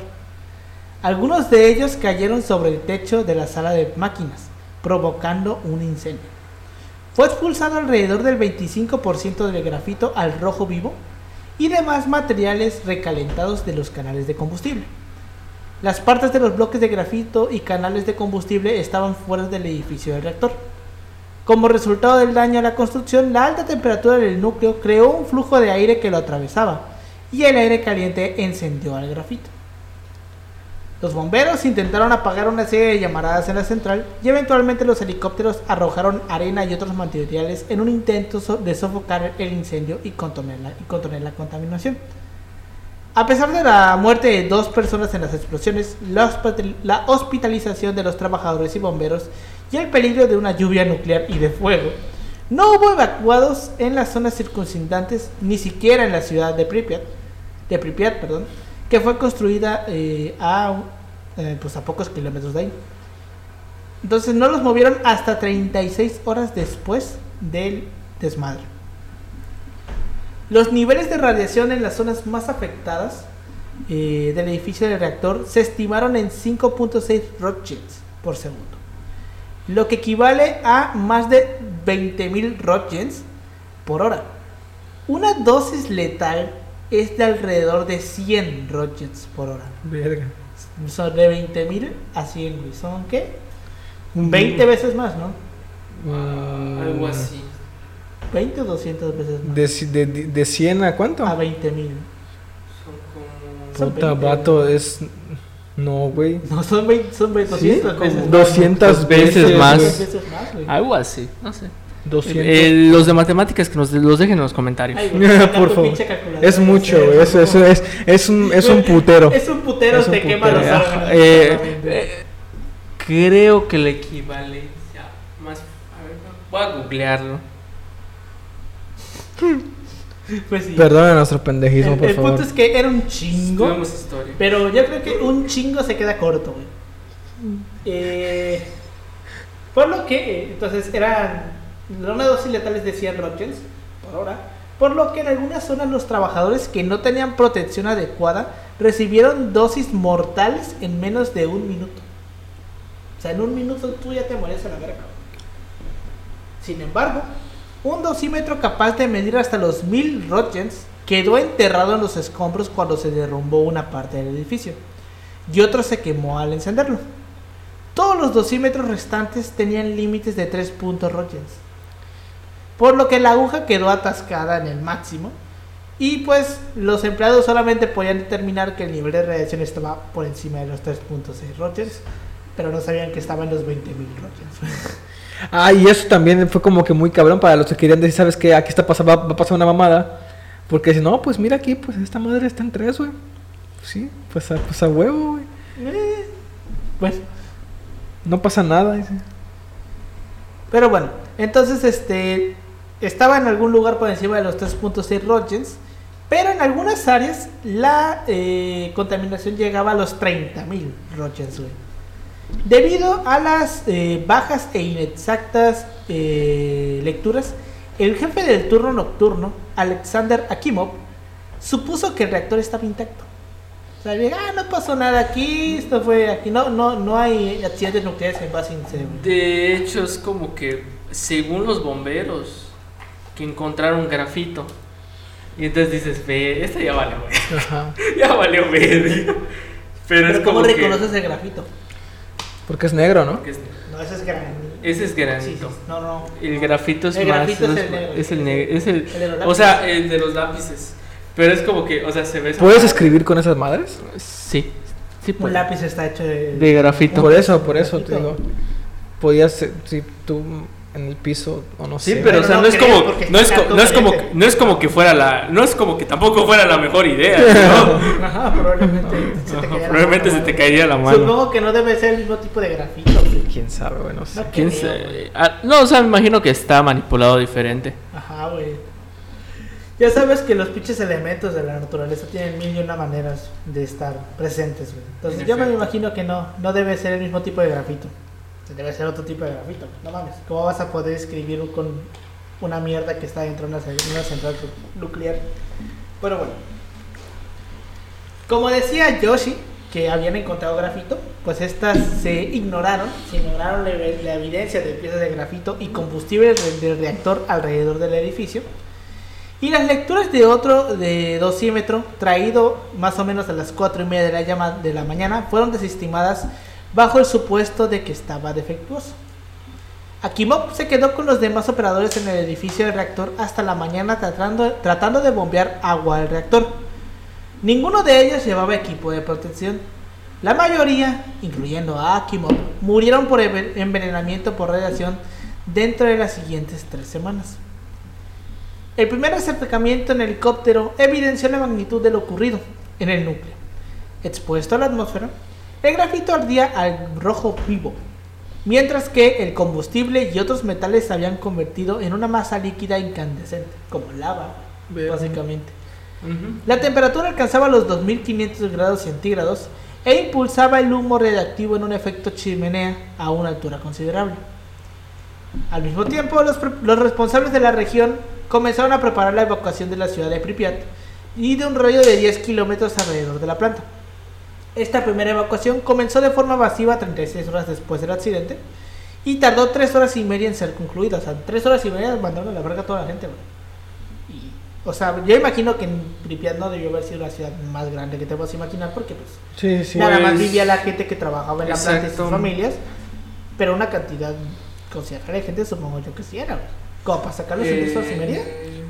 Algunos de ellos cayeron sobre el techo de la sala de máquinas, provocando un incendio. Fue expulsado alrededor del 25% del grafito al rojo vivo y demás materiales recalentados de los canales de combustible. Las partes de los bloques de grafito y canales de combustible estaban fuera del edificio del reactor. Como resultado del daño a la construcción, la alta temperatura del núcleo creó un flujo de aire que lo atravesaba y el aire caliente encendió al grafito. Los bomberos intentaron apagar una serie de llamaradas en la central y eventualmente los helicópteros arrojaron arena y otros materiales en un intento de sofocar el incendio y contener la, contaminación. A pesar de la muerte de dos personas en las explosiones, la hospitalización de los trabajadores y bomberos y el peligro de una lluvia nuclear y de fuego, no hubo evacuados en las zonas circundantes, ni siquiera en la ciudad de Pripyat, de que fue construida eh, a, eh, pues a pocos kilómetros de ahí. Entonces no los movieron hasta 36 horas después del desmadre. Los niveles de radiación en las zonas más afectadas eh, del edificio del reactor se estimaron en 5.6 Roentgens por segundo, lo que equivale a más de 20.000 Roentgens por hora. Una dosis letal es de alrededor de 100 Roentgens por hora. Verga. Son de 20.000 a 100, güey. ¿Son qué? 20 veces más, ¿no? Ah, algo así. 20 o 200 veces más. De, de, de 100 a cuánto? A 20 mil. Son como. Puta, 20. vato, es. No, güey. No, son 20, son 20, 200 como veces más. 200 veces veces más. 200 veces más, güey. Algo así, no sé. 200. Eh, los de matemáticas que nos los dejen en los comentarios. Ay, Por favor. Es mucho, güey. Es, es, un, es un putero. Es un putero, te quema los órganos. Eh, eh, creo que la equivalencia más. A ver, voy a googlearlo. Pues sí. Perdona nuestro pendejismo, el por el favor. punto es que era un chingo. Pero yo creo que un chingo se queda corto, güey. Eh, por lo que, entonces, eran una dosis letales de 100 Roentgens por hora. Por lo que en algunas zonas los trabajadores que no tenían protección adecuada recibieron dosis mortales en menos de un minuto. O sea, en un minuto tú ya te mueres a la verga. Sin embargo, un dosímetro capaz de medir hasta los 1000 Roentgens quedó enterrado en los escombros cuando se derrumbó una parte del edificio y otro se quemó al encenderlo. Todos los dosímetros restantes tenían límites de 3 puntos Roentgens, por lo que la aguja quedó atascada en el máximo y pues los empleados solamente podían determinar que el nivel de radiación estaba por encima de los 3.6 Roentgens, pero no sabían que estaba en los 20.000 Roentgens. Ah, y eso también fue como que muy cabrón para los que querían decir, ¿sabes qué? Aquí está pasando, va, va a pasar una mamada. Porque si no, pues mira aquí, pues esta madre está en 3, güey. Sí, pues a, pues a huevo, güey. Eh, bueno, No pasa nada. dice. Pero bueno, entonces este estaba en algún lugar por encima de los 3.6 Roentgens, pero en algunas áreas la eh, contaminación llegaba a los 30.000 Roentgens. güey. Debido a las eh, bajas e inexactas eh, lecturas, el jefe del turno nocturno, Alexander Akimov, supuso que el reactor estaba intacto. O sea, ah, no pasó nada aquí, esto fue aquí, no, no, no hay accidentes nucleares en base De hecho, es como que, según los bomberos, que encontraron grafito. Y entonces dices, ve, esta ya valió, güey. Ajá. ya valió, ver. Pero, es Pero como ¿cómo que... reconoces el grafito? Porque es negro, ¿no? es- No, ese es granito. Ese es Sí, sí, granito. No, no. El grafito es El más. grafito es es, el negro. es el negro. Es el, El de los o sea, el de los lápices. Pero es como que, o sea, se ve. ¿Puedes escribir con esas madres? Sí. Sí, Un puedo. lápiz está hecho de. De grafito. Por eso, por eso te Grafito. digo. Podías, si tú en el piso o no Sí, sé. pero o sea, no no, es como no es, no es como no es como que fuera la no es como que tampoco fuera la mejor idea, ¿no? Ajá, probablemente se te Ajá, caería la probablemente mano, se te caería la mano. Supongo que no debe ser el mismo tipo de grafito. güey. Quién sabe, güey, no sé. No ¿Quién sabe? Ah, no, o sea, me imagino que está manipulado diferente. Ajá, güey. Ya sabes que los pinches elementos de la naturaleza tienen mil y una maneras de estar presentes, güey. Entonces En yo me efecto. imagino que no, no debe ser el mismo tipo de grafito. Debe ser otro tipo de grafito. No mames. ¿Cómo vas a poder escribir con una mierda que está dentro de una, una central nuclear. Pero bueno. Como decía Yoshi, que habían encontrado grafito, pues estas se ignoraron, se ignoraron la, la evidencia de piezas de grafito y combustible del reactor alrededor del edificio. Y las lecturas de otro de dosímetro, traído más o menos a las 4 y media de la, llama de la mañana, fueron desestimadas bajo el supuesto de que estaba defectuoso. Akimov se quedó con los demás operadores en el edificio del reactor hasta la mañana tratando, tratando de bombear agua al reactor. Ninguno de ellos llevaba equipo de protección. La mayoría, incluyendo a Akimov, murieron por envenenamiento por radiación dentro de las siguientes tres semanas. El primer acercamiento en helicóptero evidenció la magnitud de lo ocurrido en el núcleo. Expuesto a la atmósfera, el grafito ardía al rojo vivo, mientras que el combustible y otros metales se habían convertido en una masa líquida incandescente, como lava, básicamente. La temperatura alcanzaba los 2500 grados centígrados e impulsaba el humo radiactivo en un efecto chimenea a una altura considerable. Al mismo tiempo, los, los responsables de la región comenzaron a preparar la evacuación de la ciudad de Pripyat y de un radio de 10 kilómetros alrededor de la planta. Esta primera evacuación comenzó de forma masiva 36 horas después del accidente y tardó 3 horas y media en ser concluida. O sea, 3 horas y media mandaron a la verga a toda la gente. Y, o sea, yo imagino que en Pripyat no debió haber sido la ciudad más grande que te puedas imaginar porque pues nada más pues, vivía la gente que trabajaba en la planta y sus familias, pero una cantidad considerable de gente supongo yo que sí era. ¿Cómo para sacarlos en tres horas y media?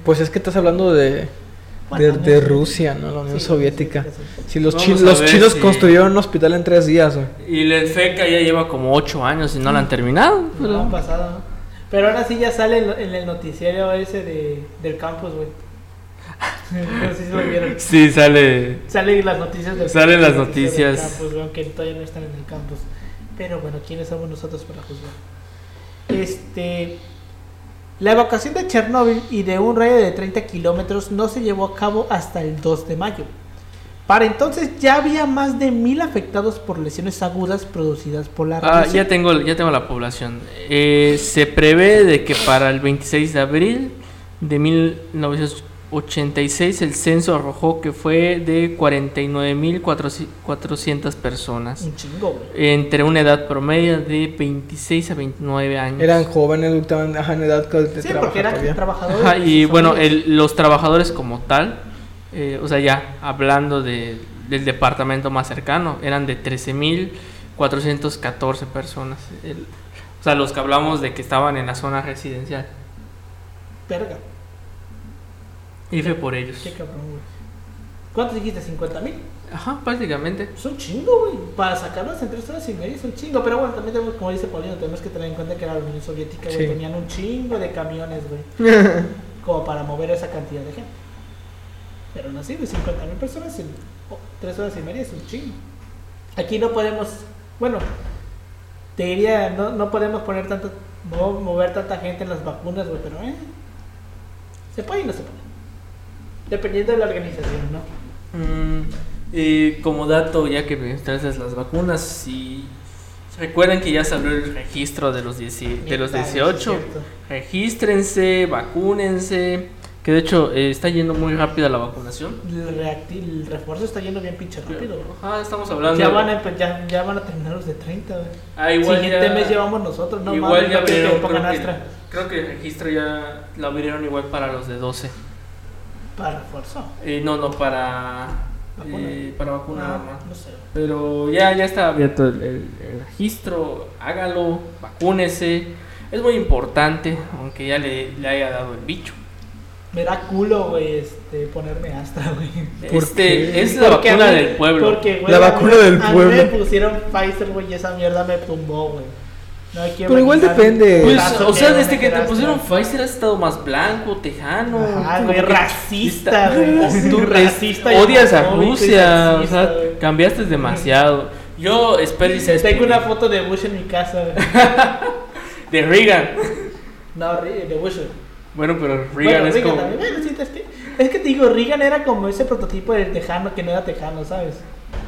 Pues es que estás hablando de, de, Rusia, ¿no? La Unión Soviética. Si los, chinos, los chinos construyeron un hospital en tres días, güey. Y el FECA ya lleva como ocho años y no lo han terminado. Pero... No han pasado, Pero ahora sí ya sale en el noticiero ese de, del campus, güey. no sé si lo vieron. Sí, sale. Salen las noticias del Salen las noticias. campus, aunque todavía no están en el campus. Pero bueno, ¿quiénes somos nosotros para juzgar? Este. La evacuación de Chernóbil y de un radio de 30 kilómetros no se llevó a cabo hasta el 2 de mayo. Para entonces ya había más de mil afectados por lesiones agudas producidas por la Ah, ya tengo, ya tengo la población. Eh, se prevé de que para el 26 de abril de 1900 86 el censo arrojó que fue de 49.400 personas. Un chingo, Entre una edad promedio de 26 a 29 años. Eran jóvenes, estaban en edad de Sí, porque eran trabajadores. y bueno, los trabajadores como tal, eh, o sea, ya hablando de, del departamento más cercano, eran de 13.414 personas. o sea, los que hablamos de que estaban en la zona residencial. Verga. Y fue por ellos. Qué cabrón, güey. ¿Cuánto dijiste? ¿50 mil? Ajá, prácticamente. Son chingo, güey. Para sacarlos en tres horas y media son chingo. Pero bueno, también tenemos, como dice Paulino, tenemos que tener en cuenta que era la Unión Soviética, güey. Tenían un chingo de camiones, güey. como para mover esa cantidad de gente. Pero no así, de 50 mil personas en tres horas y media es un chingo. Aquí no podemos, bueno, te diría, no, no podemos poner tanto, mover tanta gente en las vacunas, güey, pero eh, se puede y no se puede. Dependiendo de la organización, ¿no? Mm, y como dato, ya que me las vacunas, si recuerden que ya salió el registro de los, de los 18, regístrense, vacúnense. Que de hecho eh, está yendo muy rápida la vacunación. El, refuerzo está yendo bien pinche rápido. Ajá, estamos hablando. Ya van a, ya, ya van a terminar los de 30. Ah, igual Siguiente mes llevamos nosotros, no Igual ya abrieron, creo, que, creo que el registro ya lo abrieron igual para los de 12. ¿Para refuerzo? Eh, no, no, para. ¿Vacuna? Eh, para vacuna ah, No sé. Pero ya, ya está abierto el, registro, hágalo, vacúnese. Es muy importante, aunque ya le, le haya dado el bicho. Me da culo, güey, este, ponerme Astra, güey. Este, es la vacuna del pueblo. Porque, la vacuna del pueblo. A mí me pusieron Pfizer, güey, y esa mierda me tumbó, güey. No hay que Pero igual depende. Pues, o sea, desde que te pusieron Pfizer has estado más blanco, tejano. Ah, güey, racista, güey. Tú racista. Odias a Rusia. o sea, cambiaste demasiado. Yo espero y Tengo una foto de Bush en mi casa, de Reagan. No, de Bush. Bueno, pero Reagan es como. Bueno, sí, es, que, es que te digo, Reagan era como ese prototipo del tejano que no era tejano, ¿sabes?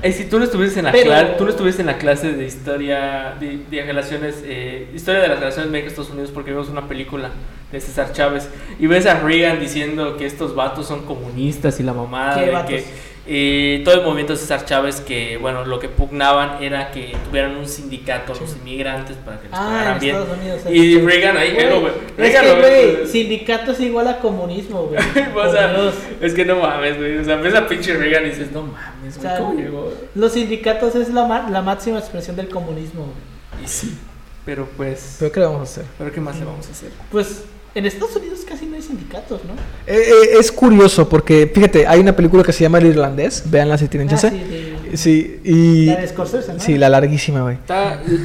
Eh, si tú no estuvieses en la Pero- clase, tú no en la clase de historia de, de relaciones, eh, historia de las relaciones México-Estados Unidos porque vimos una película de César Chávez y ves a Reagan diciendo que estos vatos son comunistas y la mamada ¿Qué de vatos? que eh, todo el movimiento de César Chávez que bueno lo que pugnaban era que tuvieran un sindicato los inmigrantes para que les Ah, pagaran en bien Unidos. y sí. Reagan ahí Güey. Es que, güey, güey, sindicato es igual a comunismo, güey. o sea, Dios. es que no mames, güey. O sea, ves a pinche Reagan y dices, no mames, O güey, sea, ¿cómo llegó? Los sindicatos es la, ma- la máxima expresión del comunismo, güey. Y sí, pero pues. ¿Pero qué le vamos a hacer? ¿Pero qué más le vamos a hacer? Pues en Estados Unidos casi no hay sindicatos, ¿no? Eh, eh, es curioso porque, fíjate, hay una película que se llama El Irlandés. Veanla si tienen Ah, chance. sí, de- Sí, y. La de Scorsese, ¿no? Sí, la larguísima, güey.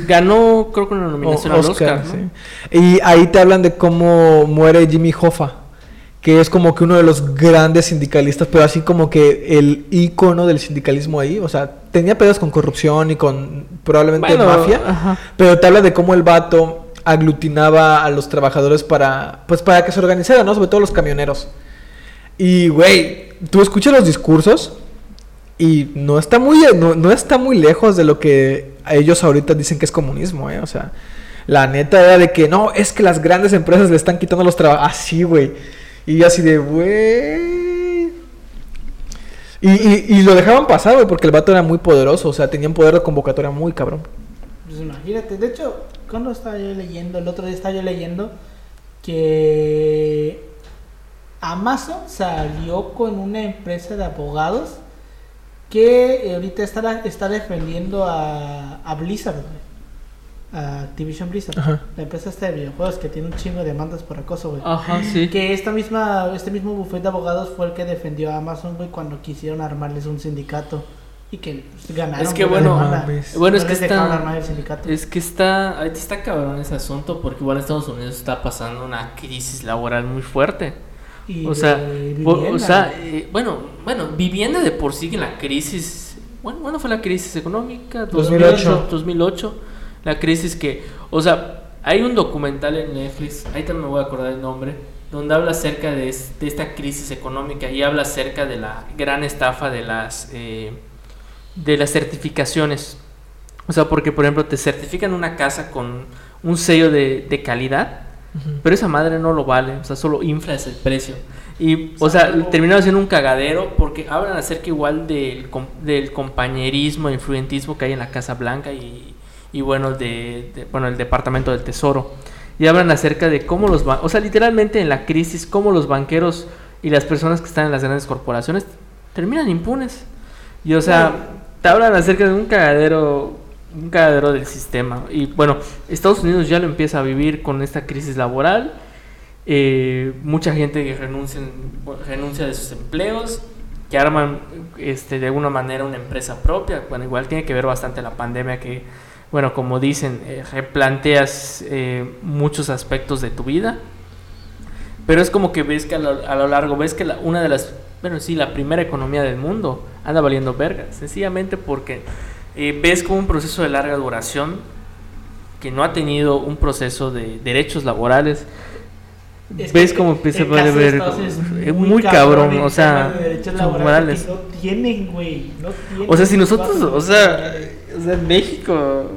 Ganó, creo que una nominación O- al Oscar, ¿no? sí. Y ahí te hablan de cómo muere Jimmy Hoffa, que es como que uno de los grandes sindicalistas, pero así como que el ícono del sindicalismo ahí, o sea, tenía pedos con corrupción y con probablemente Bueno, mafia, ajá. pero te habla de cómo el vato aglutinaba a los trabajadores para, pues para que se organizaran, ¿no? Sobre todo los camioneros. Y, güey, tú escuchas los discursos y no está muy, no, no está muy lejos de lo que ellos ahorita dicen que es comunismo, ¿eh? O sea, la neta era de que no, es que las grandes empresas le están quitando los trabajos. Así, güey. Y así de, güey. Y, y, y lo dejaban pasar, güey, porque el vato era muy poderoso. O sea, tenía un poder de convocatoria muy cabrón. Pues imagínate, de hecho, cuando estaba yo leyendo, el otro día estaba yo leyendo que Amazon salió con una empresa de abogados que ahorita está, está defendiendo a, a Blizzard. A Activision Blizzard. Ajá. La empresa esta de videojuegos que tiene un chingo de demandas por acoso, güey. Ajá, sí. Que esta misma, este mismo bufete de abogados fue el que defendió a Amazon, güey, cuando quisieron armarles un sindicato. Y que pues, ganaron. Es que bueno, la mames. Bueno, es que está. armar el sindicato. Es que está. Ahorita está cabrón ese asunto porque igual Estados Unidos está pasando una crisis laboral muy fuerte. Y O sea, de o- vivienda, sea, eh, bueno, bueno, vivienda de por sí en la crisis. Bueno, ¿cuándo fue la crisis económica? 2008. 2008. La crisis que, o sea, hay un documental en Netflix, ahí también me voy a acordar el nombre, donde habla acerca de, es- de esta crisis económica y habla acerca de la gran estafa de las eh, de las certificaciones. O sea, porque por ejemplo te certifican una casa con un sello de, de calidad, pero esa madre no lo vale, o sea, solo infla ese precio. Y, o sea, Salvo- terminaron siendo un cagadero porque hablan acerca igual del, del compañerismo, influentismo que hay en la Casa Blanca y, y bueno, de, de- bueno, el Departamento del Tesoro. Y hablan acerca de cómo los bancos, o sea, literalmente en la crisis, cómo los banqueros y las personas que están en las grandes corporaciones terminan impunes. Y, o sea, hablan acerca de un cagadero un cagadero del sistema. Y bueno, Estados Unidos ya lo empieza a vivir con esta crisis laboral. Eh, mucha gente que renuncia, renuncia de sus empleos, que arman este, de alguna manera una empresa propia. Bueno, igual tiene que ver bastante la pandemia que, bueno, como dicen, eh, replanteas eh, muchos aspectos de tu vida. Pero es como que ves que a lo, a lo largo, ves que la- una de las, bueno, sí, la primera economía del mundo anda valiendo verga. Sencillamente porque eh, ves como un proceso de larga duración que no ha tenido un proceso de derechos laborales. Es ves como empieza a valer Unidos es muy cabrón, o sea, de derechos laborales no tienen, güey, no tienen. O sea, si nosotros, o sea, o sea, en México,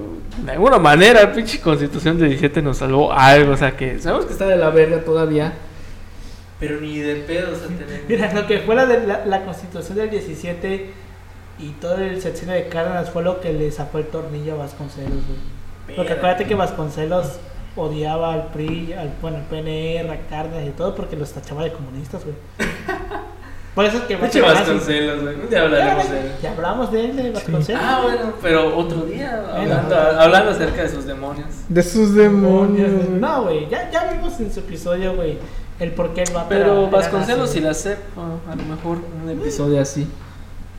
de alguna manera, pinche constitución de 17 nos salvó algo, o sea, que sabemos que está de la verga todavía, pero ni de pedo, o sea, tenemos- Mira, lo que fue la, de la, la constitución del 17 y todo el sección de Cárdenas fue lo que le sacó el tornillo a Vasconcelos, güey. Porque acuérdate que Vasconcelos odiaba al PRI, al, bueno, al PNR, a Cárdenas y todo porque los tachaba de comunistas, güey. Por eso es que nazi. Vasconcelos, güey, un día Ya, hablaremos de él. ya hablamos de él, de Vasconcelos. Ah, bueno, pero otro día, Bueno. hablando, hablando acerca de sus demonios. De sus demonios. güey. No, güey, ya, ya vimos en su episodio, güey, el por qué el vato era- Pero era Vasconcelos nazi, y la CEP, a lo mejor un episodio así.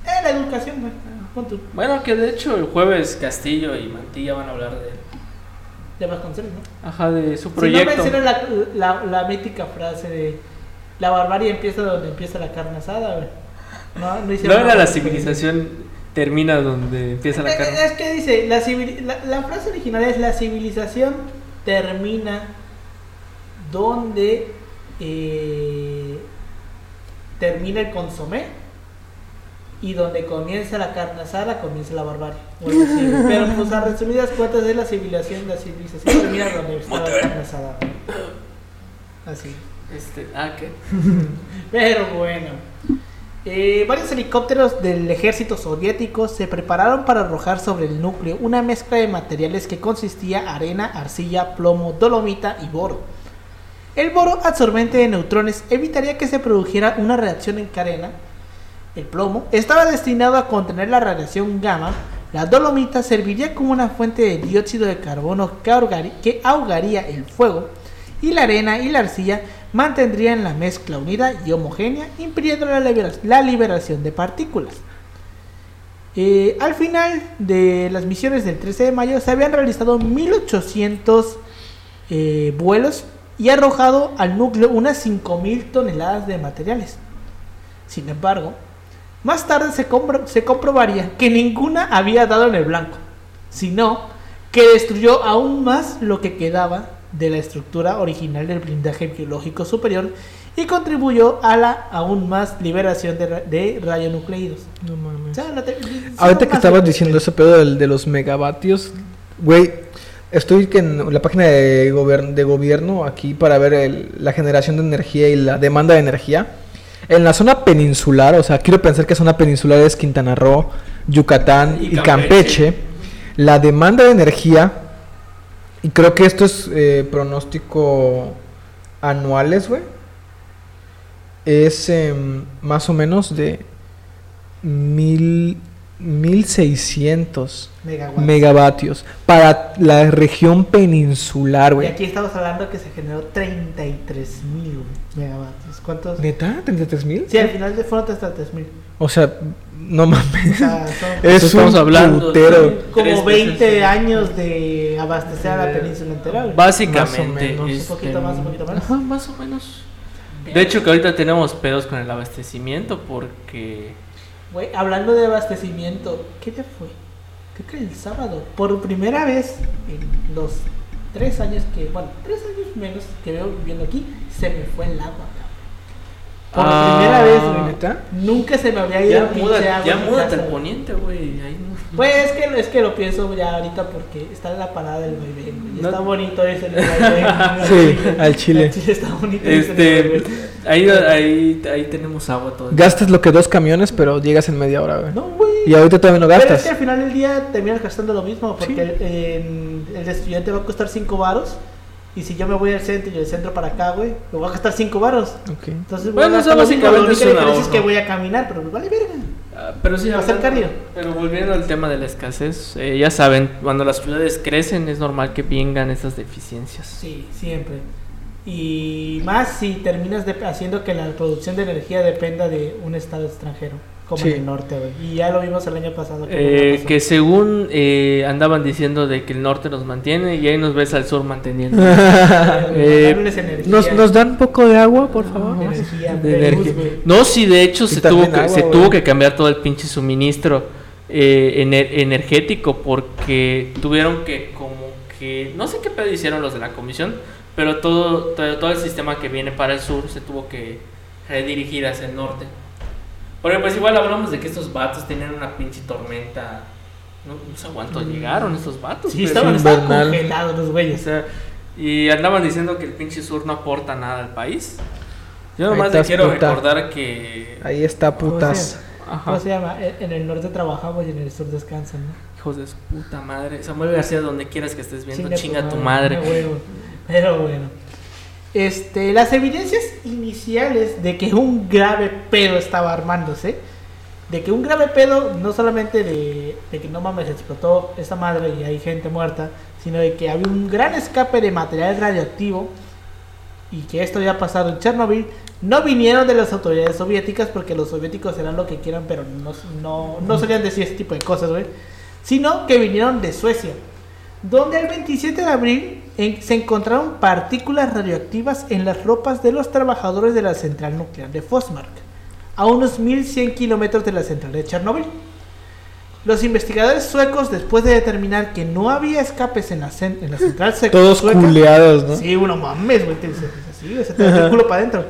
Eh, la educación, güey, Bueno, que de hecho el jueves Castillo y Mantilla van a hablar de, de Vasconcelos, ¿no? ajá, de su Si no proyecto. la, la, la mítica frase de la barbarie empieza donde empieza la carne asada, güey. No, no No era la civilización termina donde empieza la Eh, carne. Es que dice, la, civil- la, la frase original es la civilización termina donde eh, termina el consomé y donde comienza la carne asada, comienza la barbarie. Bueno, sí, pero pues a resumidas cuentas es la civilización, la civilización termina donde está la carne asada. Así. Este, ah, ¿qué? Pero bueno. Eh, varios helicópteros del ejército soviético se prepararon para arrojar sobre el núcleo una mezcla de materiales que consistía arena, arcilla, plomo, dolomita y boro. El boro absorbente de neutrones evitaría que se produjera una reacción en cadena. El plomo estaba destinado a contener la radiación gamma. La dolomita serviría como una fuente de dióxido de carbono que ahogaría, el fuego. Y la arena y la arcilla mantendrían la mezcla unida y homogénea, impidiendo la liberación de partículas. Eh, al final de las misiones del 13 de mayo se habían realizado 1800 eh, vuelos y arrojado al núcleo unas 5000 toneladas de materiales. Sin embargo, más tarde se, compro- se comprobaría que ninguna había dado en el blanco, sino que destruyó aún más lo que quedaba de la estructura original del blindaje biológico superior y contribuyó a la aún más liberación de, ra- de radionucleidos. No mames. O sea, no te- Ahorita que estabas de- diciendo ese pedo del- de los megavatios, güey, estoy en la página de, gober- de gobierno aquí para ver el- la generación de energía y la demanda de energía. En la zona peninsular, o sea, quiero pensar que zona peninsular es Quintana Roo, Yucatán Y y, Campeche. Campeche. La demanda de energía, y creo que esto es eh, pronóstico anuales, güey, es em, más o menos de mil, 1600 megawatts. megavatios para la región peninsular, Y güey. aquí estamos hablando que se generó 33 mil megavatios. ¿Cuántos? ¿Neta? ¿33 mil? Sí, al final de fueron 33 mil. O sea, no O mames. sea, son Es Estamos un hablando putero. de- como tres 20 veces. años de abastecer a la península entera. güey. Básicamente. menos. Un este, poquito más, un poquito más. Ajá, más o menos. De hecho, que ahorita tenemos pedos con el abastecimiento porque. Güey, hablando de abastecimiento, ¿qué día fue? Creo que el sábado. Por primera vez en los tres años que, bueno, tres años menos que veo viviendo aquí, se me fue el agua. Por Ah, primera vez, güey. ¿neta? Nunca se me había ido Ya, pinche muda- agua ya múdate al poniente, güey. Pues es que, es que lo pienso ya ahorita porque está en la parada del bebé. No- Está bonito ese el vaivén, Sí, al chile. Al chile está bonito ese Este, vaivén. ahí, ahí, ahí tenemos agua todo. Gastas lo que dos camiones, pero llegas en media hora, güey. No, güey. Y ahorita todavía no Pero es gastas. que al final del día terminas gastando lo mismo porque Sí. el, el estudiante va a costar 5 varos y si yo me voy al centro y del centro para acá, güey, me voy a gastar 5 varos. Ok. Entonces, Bueno, eso básicamente es un diferencia es que voy a caminar, pero pues vale verga. Ah, Pero sí, Va a ser hablando- cálido. Pero volviendo al tema de la escasez, eh, ya saben, cuando las ciudades crecen es normal que vengan estas deficiencias. Sí, siempre. Y más si terminas de- haciendo que la producción de energía dependa de un estado extranjero, como Sí. en el norte, güey. Y ya lo vimos el año pasado. que Eh, pasó. que según eh, andaban diciendo de que el norte nos mantiene y ahí nos ves al sur manteniendo. Eh. ¿Nos, ¿Nos dan un poco de agua, por favor? Energía, de de luz, energía. güey. No, sí, de hecho se tuvo que, agua, se tuvo que cambiar todo el pinche suministro eh, ener- energético porque tuvieron que como que no sé qué pedo hicieron los de la comisión, pero todo, todo todo el sistema que viene para el sur se tuvo que redirigir hacia el norte. Porque pues igual hablamos de que estos vatos tenían una pinche tormenta. No, no sé cuánto llegaron estos vatos. Sí, pero- estaban, estaban congelados los o güeyes. sea, y andaban diciendo que el pinche sur no aporta nada al país. Yo nomás le quiero puta. recordar que. Ahí está, putas. Ajá. ¿Cómo se llama? En el norte trabajamos y en el sur descansan, ¿no? Hijos de su puta madre. Samuel García, donde quieras que estés viendo, chinga, tu madre. Pero bueno. Este, las evidencias iniciales de que un grave pedo estaba armándose, de que un grave pedo, no solamente de, de que no mames, explotó esa madre y hay gente muerta, sino de que había un gran escape de material radioactivo y que esto había pasado en Chernobyl, no vinieron de las autoridades soviéticas porque los soviéticos eran lo que quieran, pero no, no, no solían decir ese tipo de cosas, güey, sino que vinieron de Suecia, donde el 27 de abril en- se encontraron partículas radioactivas en las ropas de los trabajadores de la central nuclear de Forsmark, a unos 1100 kilómetros de la central de Chernobyl. Los investigadores suecos, después de determinar que no había escapes en la, en la central Todos sueca, culeados, ¿no? Sí, uno mames, güey. así, se te el culo para adentro.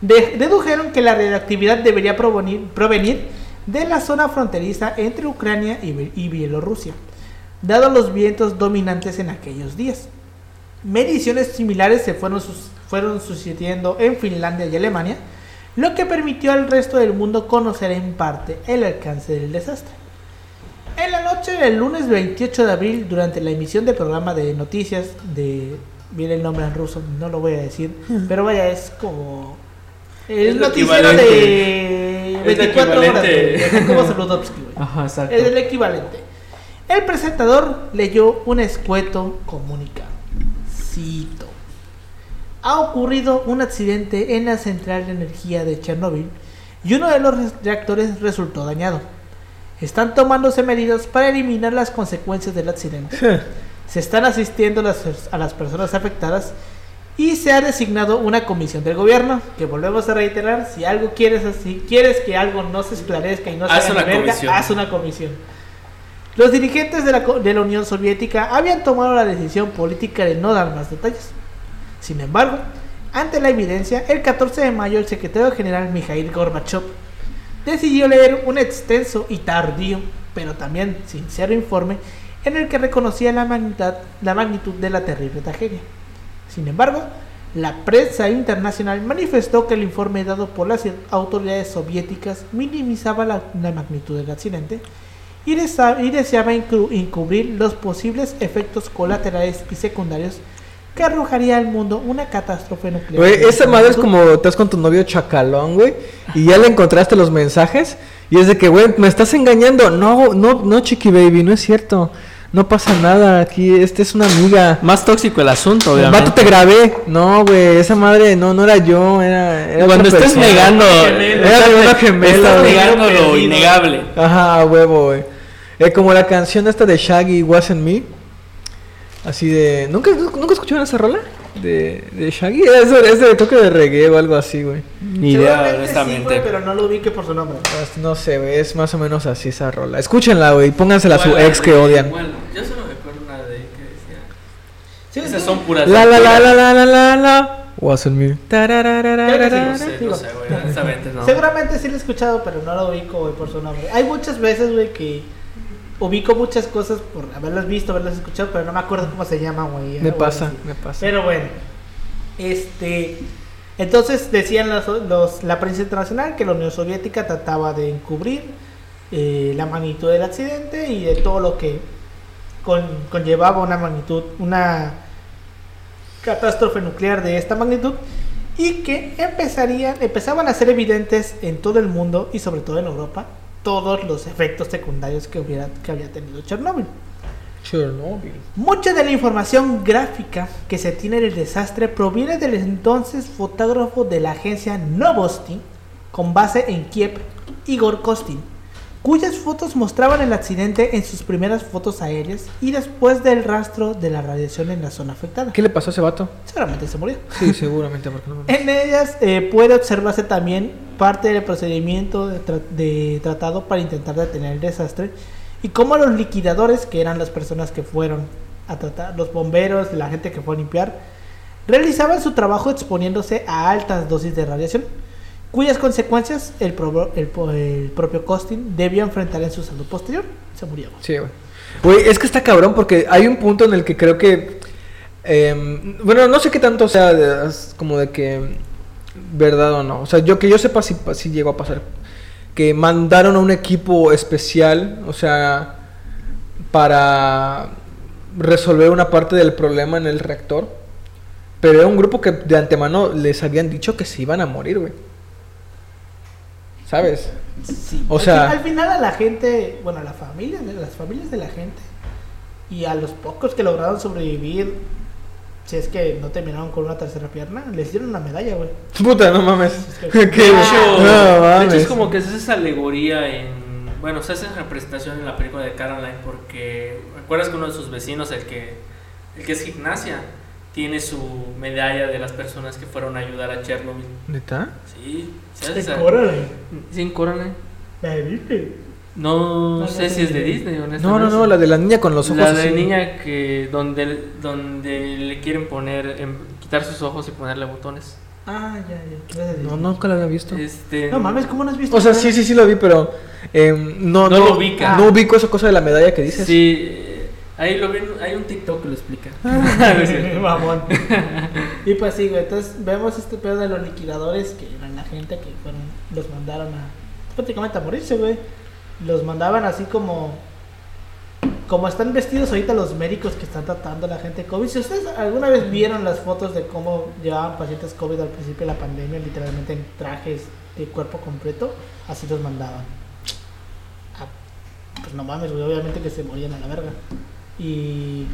De- dedujeron que la radioactividad debería provenir, provenir de la zona fronteriza entre Ucrania y Bielorrusia, dado los vientos dominantes en aquellos días. Mediciones similares se fueron, fueron sucediendo en Finlandia y Alemania, lo que permitió al resto del mundo conocer en parte el alcance del desastre. En la noche del lunes 28 de abril, durante la emisión del programa de noticias de... Viene el nombre en ruso, no lo voy a decir, pero vaya, es como... El noticiero de 24 horas Es el equivalente. El presentador leyó un escueto comunicado. Cito. Ha ocurrido un accidente en la central de energía de Chernóbil y uno de los reactores resultó dañado. Están tomándose medidas para eliminar las consecuencias del accidente. Se están asistiendo a las personas afectadas y se ha designado una comisión del gobierno que volvemos a reiterar si algo quieres si quieres que algo no se esclarezca y no se haz una comisión. haz una comisión los dirigentes de la, de la Unión Soviética habían tomado la decisión política de no dar más detalles sin embargo ante la evidencia el 14 de mayo el secretario general Mikhail Gorbachev decidió leer un extenso y tardío, pero también sincero informe en el que reconocía la magnitud, la magnitud de la terrible tragedia. Sin embargo, la prensa internacional manifestó que el informe dado por las autoridades soviéticas minimizaba la, magnitud del accidente y, deseaba encubrir los posibles efectos colaterales y secundarios que arrojaría al mundo una catástrofe nuclear. Güey, esa madre es como estás con tu novio chacalón, güey, y ya le encontraste los mensajes y es de que, güey, me estás engañando. No, no, no, chiqui baby, no es cierto. No pasa nada, aquí, esta es una amiga. Más tóxico el asunto, obviamente. Vato, te grabé. No, güey, esa madre, no, no era yo, era... Cuando estés negando... Era gemela. Estás negando lo innegable. Ajá, huevo, güey. Eh, como la canción esta de Shaggy, Wasn't Me. Así de... ¿Nunca, ¿nunca escucharon esa rola? De, de Shaggy. Es, es de toque de reggae o algo así, güey. Ni idea, honestamente. Sí, pero no lo ubique por su nombre. Pues, no sé, güey. Es más o menos así esa rola. Escúchenla, güey. Póngansela a su ex que odian. Bueno, yo solo me acuerdo una de ahí que decía. Sí, Esas son puras. La la la la la la la la. Wasn't me. No sé, no sé, güey. Seguramente sí lo he escuchado, pero no lo ubico, güey, por su nombre. Hay muchas veces, güey, que ubico muchas cosas por haberlas visto, haberlas escuchado, pero no me acuerdo cómo se llama, güey. Me pasa, me pasa. Pero bueno, este. Entonces decían los, la prensa internacional que la Unión Soviética trataba de encubrir eh, la magnitud del accidente y de todo lo que conllevaba una magnitud, una catástrofe nuclear de esta magnitud y que empezarían, empezaban a ser evidentes en todo el mundo y sobre todo en Europa todos los efectos secundarios que, hubiera, que había tenido Chernobyl. Chernobyl. Mucha de la información gráfica que se tiene del desastre proviene del entonces fotógrafo de la agencia Novosti, con base en Kiev, Igor Kostin, cuyas fotos mostraban el accidente en sus primeras fotos aéreas y después del rastro de la radiación en la zona afectada. ¿Qué le pasó a ese vato? Seguramente se murió. Sí, seguramente. en ellas eh, puede observarse también parte del procedimiento de, tratado para intentar detener el desastre y cómo los liquidadores, que eran las personas que fueron a tratar, los bomberos, la gente que fue a limpiar, realizaban su trabajo exponiéndose a altas dosis de radiación cuyas consecuencias el, el, propio Costin debió enfrentar en su salud posterior. Se murió. Sí, güey. Güey, es que está cabrón porque hay un punto en el que creo que... Em, bueno, no sé qué tanto sea como de que... Verdad o no. O sea, yo que yo sepa si, si llegó a pasar. Que mandaron a un equipo especial, o sea, para resolver una parte del problema en el reactor. Pero era un grupo que de antemano les habían dicho que se iban a morir, güey. ¿Sabes? Sí. O sea, al final a la gente, bueno, a la familia, las familias de la gente y a los pocos que lograron sobrevivir, si es que no terminaron con una tercera pierna, les dieron una medalla, güey. Puta, no mames. Es que, de, hecho, es como que es esa alegoría en, bueno, se hace representación en la película de Caroline porque recuerdas que uno de sus vecinos, el que el que es gimnasia, tiene su medalla de las personas que fueron a ayudar a Chernobyl. ¿Neta? Sí. ¿En Coraline? Sí, en Coraline. ¿La de Disney? No, sé si es de Disney, honestamente. No, no, no, la de la niña con los ojos La de la niña que donde, donde le quieren poner, quitar sus ojos y ponerle botones. Ah, ya, ya. ¿Qué ves de No, nunca lo había visto. Este. No mames, ¿cómo no has visto? O sea, sí, sí, sí lo vi, pero em, no, No no, lo ubica. no ubico esa cosa de la medalla que dices. Sí, eh, ahí lo ven, hay un TikTok que lo explica. Ah. Mamón. y pues sí, güey. Entonces vemos este pedo de los liquidadores que eran la gente que fueron, los mandaron a prácticamente a morirse, güey. Los mandaban así como. Como están vestidos ahorita los médicos que están tratando a la gente COVID. Si ustedes alguna vez vieron las fotos de cómo llevaban pacientes COVID al principio de la pandemia, literalmente en trajes de cuerpo completo, así los mandaban. Ah, pues no mames, güey, obviamente que se morían a la verga. Y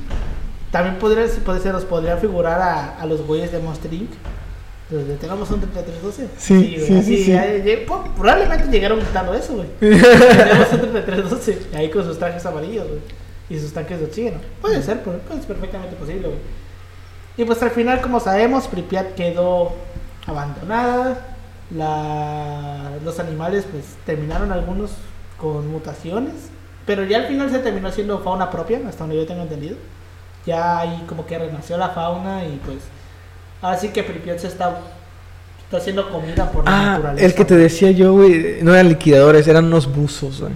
también podría, puede ser, los podría figurar a, a los güeyes de Monster Inc. Los de tengamos un 3312. Sí, sí, sí, sí. lle- po- probablemente llegaron gritando eso, güey. Tenemos un 3312. Ahí con sus trajes amarillos, güey. Y sus tanques de oxígeno. Puede ser, pues, pues, es perfectamente posible, güey. Y pues al final, como sabemos, Pripyat quedó abandonada. La... Los animales, pues, terminaron algunos con mutaciones. Pero ya al final se terminó siendo fauna propia, hasta donde yo tengo entendido. Ya ahí como que renació la fauna y pues... Así que Pripyat se está, está haciendo comida por la Ah, naturaleza. el que te decía yo, güey, no eran liquidadores, eran unos buzos, güey.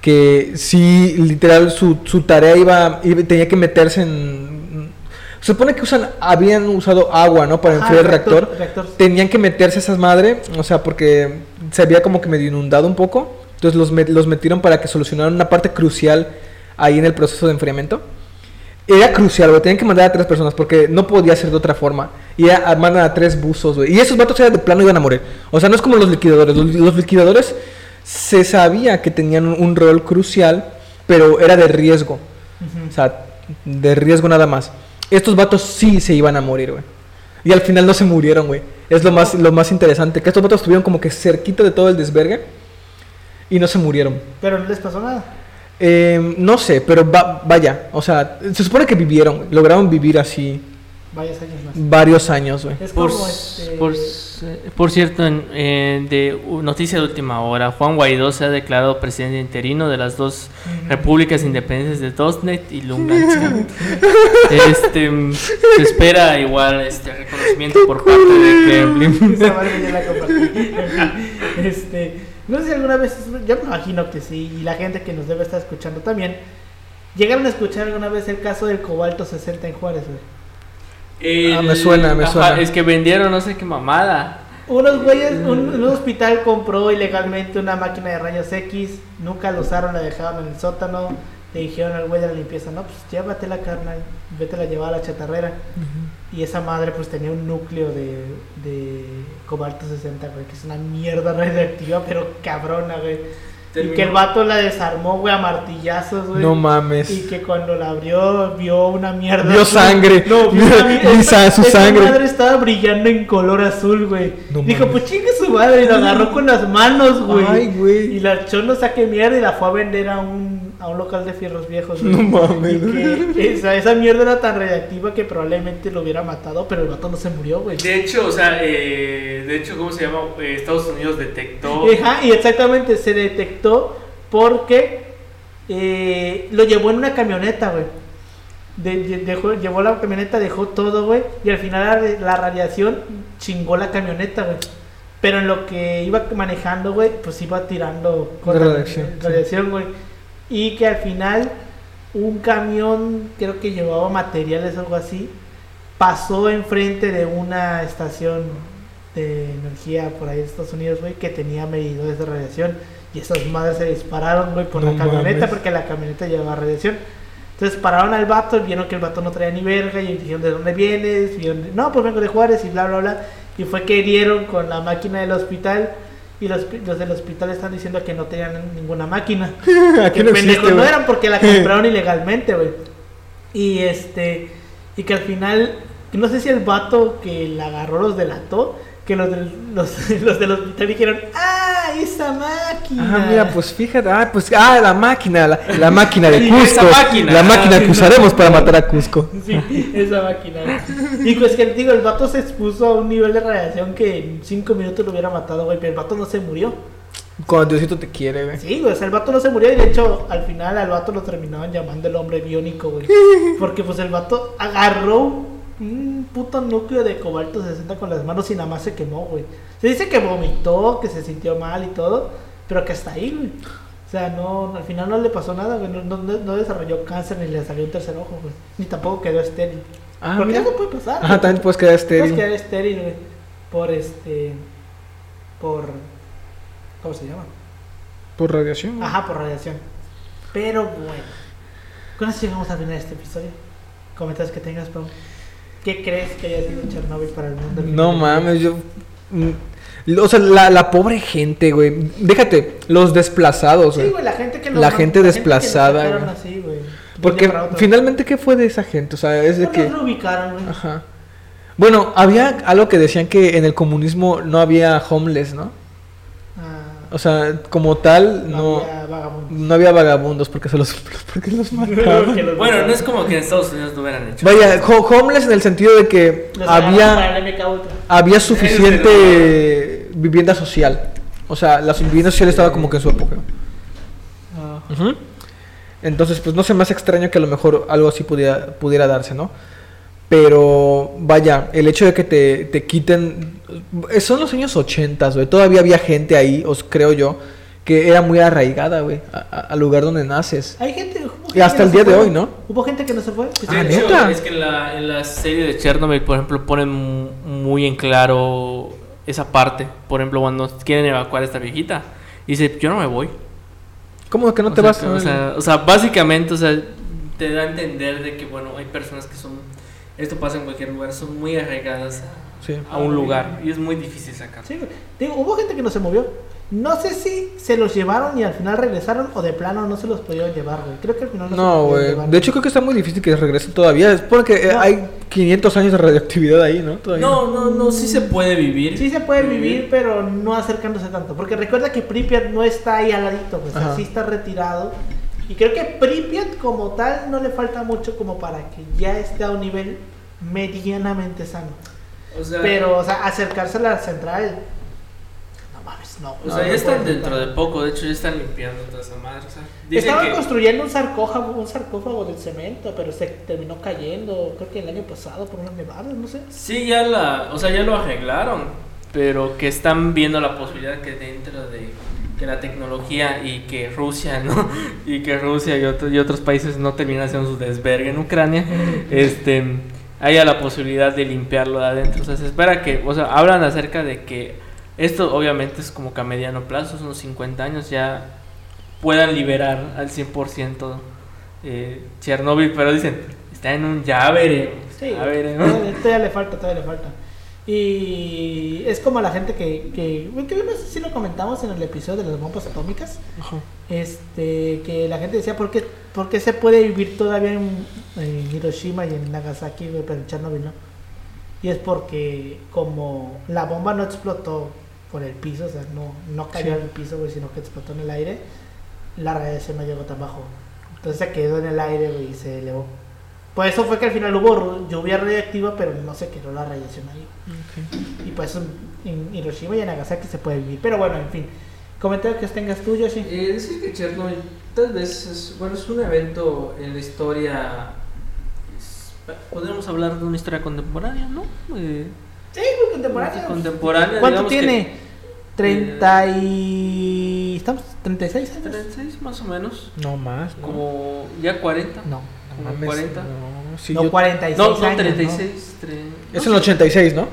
Que sí, literal, su, su tarea iba, iba- tenía que meterse en... Se supone que usan, habían usado agua, ¿no? Para Ajá, enfriar el reactor. reactor. Tenían que meterse esas madres, o sea, porque se había como que medio inundado un poco. Entonces los, met- los metieron para que solucionaran una parte crucial ahí en el proceso de enfriamiento. Era crucial, güey. Tenían que mandar a tres personas porque no podía ser de otra forma. Y ya mandan a tres buzos, güey. Y esos vatos eran de plano iban a morir. O sea, no es como los liquidadores. Los, los liquidadores se sabía que tenían un, un rol crucial, pero era de riesgo. O sea, de riesgo nada más. Estos vatos sí se iban a morir, güey. Y al final no se murieron, güey. Es lo más, lo más interesante. Que estos vatos estuvieron como que cerquita de todo el desvergue. Y no se murieron. Pero no les pasó nada. Eh, no sé, pero va- vaya. O sea, se supone que vivieron. Lograron vivir así Varios años más. varios años, güey. Es Por, este... por, por cierto, en- en- de noticia de última hora, Juan Guaidó se ha declarado presidente interino de las dos repúblicas independientes de Tosnet y Lugansk. este, mm, se espera igual este reconocimiento por parte de Kremlin. Esa madre ya la compartí. este, no sé si alguna vez, yo me imagino que sí, y la gente que nos debe estar escuchando también, llegaron a escuchar alguna vez el caso del cobalto 60 en Juárez, güey. Ah, me suena, me suena. Es que vendieron no sé qué mamada. Unos güeyes, un, un hospital compró ilegalmente una máquina de rayos X, nunca la usaron, la dejaron en el sótano, le dijeron al güey de la limpieza, no, pues llévatela carnal, vete a llevar a la chatarrera. Y esa madre pues tenía un núcleo de, de cobalto 60, güey, que es una mierda radioactiva, pero cabrona, güey. Y que el vato la desarmó, güey, a martillazos, güey. No mames. Y que cuando la abrió, vio una mierda. Vio sangre. No, vio su esa sangre. madre estaba brillando en color azul, güey. No Dijo, mames. pues chingue su madre. Y lo agarró con las manos, güey. Ay, güey. Y la echó no saque mierda y la fue a vender a un, a un local de fierros viejos, güey. No mames. Y que esa, esa mierda era tan radiactiva que probablemente lo hubiera matado, pero el vato no se murió, güey. De hecho, o sea, eh, de hecho, ¿cómo se llama? Eh, Estados Unidos detectó. Ajá, y exactamente se detectó porque eh, lo llevó en una camioneta, güey. De- de- dejó, llevó la camioneta, dejó todo, güey. Y al final la, la radiación chingó la camioneta, güey. Pero en lo que iba manejando, güey, pues iba tirando sí. radiación, güey. Y que al final un camión, creo que llevaba materiales o algo así, pasó enfrente de una estación de energía por ahí de Estados Unidos, güey, que tenía medidores de radiación. Y esas madres se dispararon, güey, por No la camioneta, mames. porque la camioneta llevaba radiación. Entonces pararon al vato, vieron que el vato no traía ni verga, y dijeron, ¿de dónde vienes? Vieron, no, pues vengo de Juárez, y bla, bla, bla. Y fue que hirieron con la máquina del hospital, y los, los del hospital están diciendo que no tenían ninguna máquina. Que no existe, no eran porque la compraron ilegalmente, güey. Y este, y que al final, no sé si el vato que la agarró los delató, que los del, los, los del hospital dijeron, ¡ah, esa máquina! Ah, mira, pues fíjate, ah, pues, ah, la máquina, la, la máquina de Sí, Cusco. esa máquina. La máquina que usaremos para matar a Cusco. Sí, esa máquina. Y pues que digo, el vato se expuso a un nivel de radiación que en 5 minutos lo hubiera matado, güey, pero el vato no se murió. Cuando Diosito te quiere, güey. Sí, güey, o sea, el vato no se murió y de hecho al final al vato lo terminaban llamando el hombre biónico, güey. Porque pues el vato agarró un puto núcleo de cobalto 60 con las manos y nada más se quemó, güey. Se dice que vomitó, que se sintió mal y todo, pero que hasta ahí, güey. O sea, no, al final no le pasó nada, güey. No, no, no desarrolló cáncer ni le salió un tercer ojo, güey. Ni tampoco quedó estéril. Ah, Porque mira. eso puede pasar. Ajá, güey. también puedes quedar Puedes estéril. quedar estéril, güey. Por este. Por. ¿Cómo se llama? Por radiación. Ajá, por radiación. Pero bueno. Con eso llegamos final de este episodio. Comentarios que tengas, Pau. ¿Qué crees que haya sido Chernobyl para el mundo? No mames, yo. mm, O sea, la, la pobre gente, güey. Déjate, los desplazados, Sí, güey. güey, la gente que La gente que desplazada, güey. así, güey. Porque finalmente, ¿qué fue de esa gente? O sea, es de Pues que. los reubicaron, güey. Ajá. Bueno, había algo que decían que en el comunismo no había homeless, ¿no? O sea, como tal, no, había vagabundos. no había vagabundos porque se los, porque los los Bueno, no es mataron. como que en Estados Unidos lo hubieran hecho. Vaya, ho- homeless en el sentido de que Los había, había suficiente vivienda social. O sea, la vivienda social estaba como que en su época. Ah. Entonces, pues no sé más extraño que a lo mejor algo así pudiera, pudiera darse, ¿no? Pero vaya, el hecho de que te, te quiten... eh, Son los años 80, güey. Todavía había gente ahí, os creo yo, que era muy arraigada, güey, al lugar donde naces. Hay gente. Y hasta el no día de hoy, ¿no? Hubo gente que no se fue. que Ah. Es que en la, en la serie de Chernobyl, por ejemplo, ponen mu- muy en claro esa parte. Por ejemplo, cuando quieren evacuar a esta viejita, dice, yo no me voy. ¿Cómo que no O te sea, vas? que- O sea, o sea, básicamente, o sea, te da a entender de que, bueno, hay personas que son, esto pasa en cualquier lugar, son muy arraigadas Sí. a, a un lugar y es muy difícil sacar. Sí. Digo, hubo gente que no se movió. No sé si se los llevaron y al final regresaron o de plano no se los pudieron llevar, güey. Creo que al final no, se No, los güey. llevar. De hecho, creo que está muy difícil que regresen todavía. Es porque eh, No. hay 500 años de radioactividad ahí, ¿no? Todavía. No, no, no, sí se puede vivir. Sí se puede vivir, pero no acercándose tanto. Porque recuerda que Pripyat no está ahí al ladito, pues Ajá. así está retirado. Y creo que Pripyat como tal no le falta mucho como para que ya esté a un nivel medianamente sano. O sea, Pero, o sea, acercarse a la central... No mames, no. o no, sea, no ya están dentro de poco, de hecho ya están limpiando toda esa madre. O sea, dicen Estaban que... construyendo un sarcófago, un sarcófago del cemento, pero se terminó cayendo, creo que el año pasado por unas nevadas, no sé. Sí, ya la, o sea, ya lo arreglaron, pero que están viendo la posibilidad que dentro de que la tecnología y que Rusia, ¿no? Y que Rusia y, otro- y otros países no terminan haciendo su desvergue en Ucrania, este, haya la posibilidad de limpiarlo de adentro. O sea, se espera que, o sea, hablan acerca de que esto obviamente es como que a mediano plazo, unos 50 años ya puedan liberar al 100% eh, Chernobyl, pero dicen, está en un ya veremos, Sí, ya veremos. todavía, todavía le falta, todavía le falta. Y es como la gente que, que, que no sé si lo comentamos en el episodio de las bombas atómicas, Ajá. este, que la gente decía, ¿por qué, por qué se puede vivir todavía en, en Hiroshima y en Nagasaki, pero en Chernobyl no? Y es porque como la bomba no explotó por el piso, o sea, no, no cayó Sí. al piso, güey, sino que explotó en el aire, la radiación no llegó tan bajo. Entonces se quedó en el aire, güey, y se elevó. Por eso fue que al final hubo lluvia radiactiva, pero no se quedó la radiación ahí. Y pues en- en Hiroshima y en Nagasaki se puede vivir. Pero bueno, en fin. Comentario que tengas tú, Yoshi. Eh, decir que Chernobyl tal vez es, bueno, es un evento en la historia. es- podríamos hablar de una historia contemporánea, ¿no? Eh, Sí, muy contemporáneo. contemporánea. ¿Cuánto digamos que tiene? 30 y... ¿Estamos? ¿36 años? 36 más o menos. No más, ¿no? Como ya 40. No. No mames, 40. No, sí, no, yo- 46 No, no, años, 36. tre- Es no, en el 86, ¿no?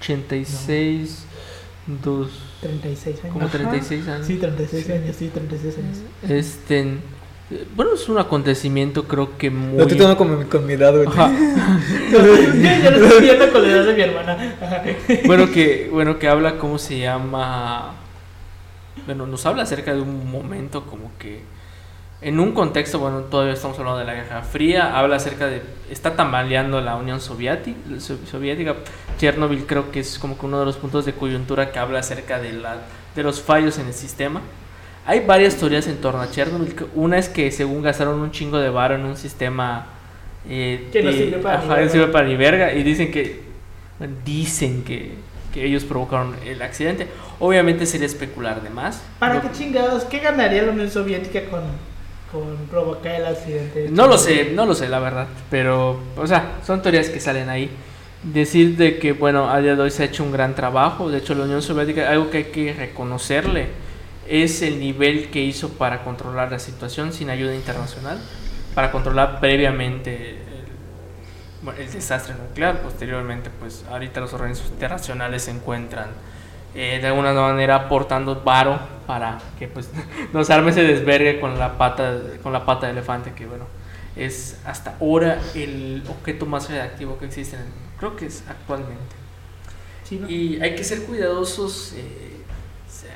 86. Dos. 36 años. Como Ajá. 36 años. Sí, 36 años, sí, 36 años. Este. Bueno, es un acontecimiento, creo que muy. Lo estoy tomando con mi, con mi edad, güey. Ajá. yo, yo lo estoy viendo con la edad de mi hermana. Ajá. bueno que bueno que habla cómo se llama bueno nos habla acerca de un momento como que en un contexto bueno todavía estamos hablando de la Guerra Fría habla acerca de está tambaleando la Unión Soviética soviética Chernobyl creo que es como que uno de los puntos de coyuntura que habla acerca de la de los fallos en el sistema hay varias teorías en torno a Chernobyl una es que según gastaron un chingo de varo en un sistema eh, Que no sirve para ni ajá, sirve para ni verga y dicen que dicen que, que ellos provocaron el accidente. Obviamente sería especular de más. ¿Para qué chingados? ¿Qué ganaría la Unión Soviética con, con provocar el accidente. No lo sé, no lo sé, la verdad. Pero, o sea, son teorías que salen ahí. Decir de que, bueno, a día de hoy se ha hecho un gran trabajo. De hecho, la Unión Soviética, algo que hay que reconocerle, es el nivel que hizo para controlar la situación sin ayuda internacional, para controlar previamente el, el desastre nuclear. Posteriormente, pues ahorita los organismos internacionales se encuentran eh, de alguna manera aportando varo para que pues nos arme ese desvergue con la pata con la pata de elefante que bueno es hasta ahora el objeto más reactivo que existe en- creo que es actualmente Sí, ¿no? y hay que ser cuidadosos eh,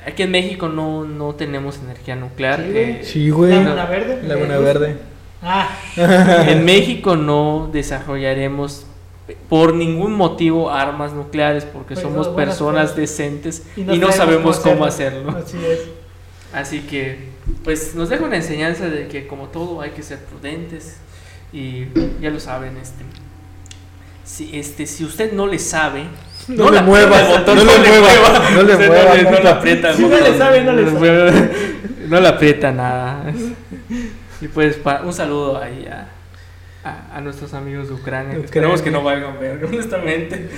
aquí en México no, no tenemos energía nuclear Sí, güey. eh, Sí, güey. Laguna Verde. Laguna Verde. Ah, en México no desarrollaremos por ningún motivo armas nucleares porque Pues, somos personas decentes y no, sabemos cómo hacerlo. Así es. Así que, pues nos deja una enseñanza de que como todo hay que ser prudentes y ya lo saben, este, si, este, si usted no le sabe, No le la mueva, botón, no le mueva, no le mueva, no, le- no le puta. aprieta Si no le sabe, no le sabe. no le aprieta nada. Y pues un saludo ahí a, a, a nuestros amigos de Ucrania. Ucrania. Esperemos que no valgan ver, honestamente,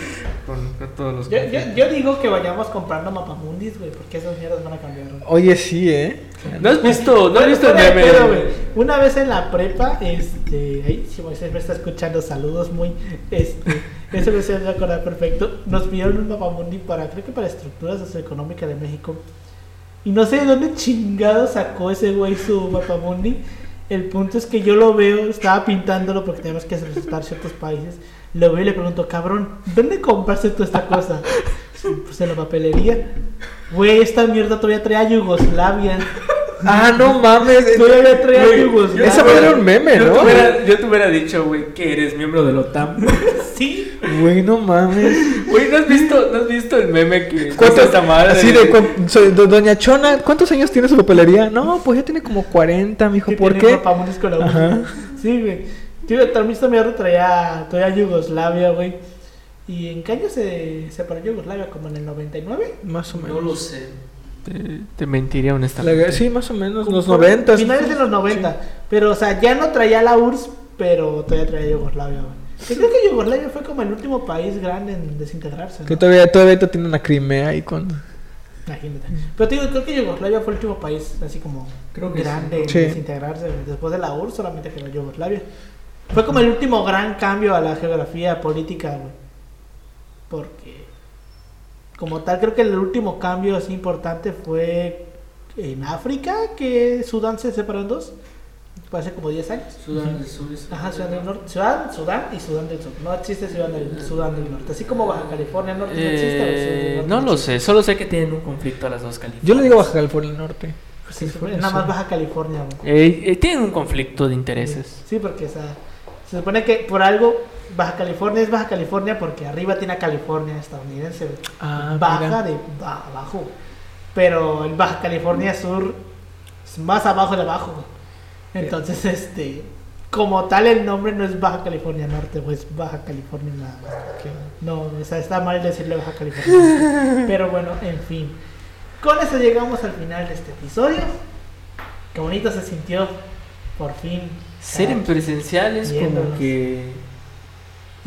con, con todos los Yo, yo, yo digo que vayamos comprando mapamundis, güey, porque esas mierdas van a cambiar. Oye, sí, ¿eh? ¿No has visto, no has visto el meme? Una vez en la prepa, este, ahí si Moisés me está escuchando, saludos muy, este, eso me se me acordar perfecto. Nos pidieron un mapamundi para, creo que para estructuras socioeconómicas de México. Y no sé de dónde chingado sacó ese güey su mapamundi. El punto es que yo lo veo, estaba pintándolo porque tenemos que resaltar ciertos países. Lo veo y le pregunto, cabrón, ¿dónde compraste tú esta cosa? Pues en la papelería. Güey, esta mierda todavía trae a Yugoslavia. Ah, no mames. Todavía trae a Güey, Yugoslavia. Esa madre era un meme, Yo ¿no? te hubiera, yo te hubiera dicho, güey, que eres miembro de la OTAN. Sí. Güey, no mames. Güey, ¿no has visto, ¿no has visto el meme que ¿Cuánto esta madre? Así de, cu- soy do- Doña Chona, ¿cuántos años tiene su papelería? No, pues ya tiene como 40, mijo. ¿Por tiene qué? mapamundi con la Ajá. uña. Sí, güey. Tío, también esta mierda traía, traía Yugoslavia, güey. ¿Y en qué año se separó Yugoslavia? ¿Como en el 99? Más o menos. No lo sé. Te, te mentiría La honestamente. guerra- sí, más o menos, los 90. Finales de los 90. Pero, o sea, ya no traía la URSS, pero todavía traía Yugoslavia, güey. Que creo que Yugoslavia fue como el último país grande en desintegrarse. ¿no? Que todavía, todavía tienen a Crimea ahí con... Imagínate. Pero te digo, creo que Yugoslavia fue el último país así como Creo que grande en sí. desintegrarse. güey. Después de la URSS solamente quedó Yugoslavia. Fue como el último gran cambio a la geografía política, güey. Porque, como tal, creo que el último cambio así importante fue en África, que Sudán se separó en dos. Hace como 10 años. Sudán del Sur. Ajá, Sudán del Norte. Sudán, Sudán y Sudán del Sur. No existe Sudán del, Sudán del Norte. Así como Baja California Norte no existe. o Sudán del Eh, Norte no lo existe. sé, solo sé que tienen un conflicto a las dos Californias. Yo le digo Baja California del Norte. Sí, nada más Baja California. Eh, eh, tienen un conflicto de intereses. Sí, porque o sea, se supone que por algo Baja California es Baja California porque arriba tiene a California estadounidense. Ah, Baja mira. de ba- abajo. Pero el Baja California Sur es más abajo de abajo. Entonces, este, como tal el nombre no es Baja California Norte, pues Baja California nada más. No, o sea, está mal decirle Baja California. Pero bueno, en fin. Con eso llegamos al final de este episodio. Qué bonito se sintió, por fin. Ser en presencial es como que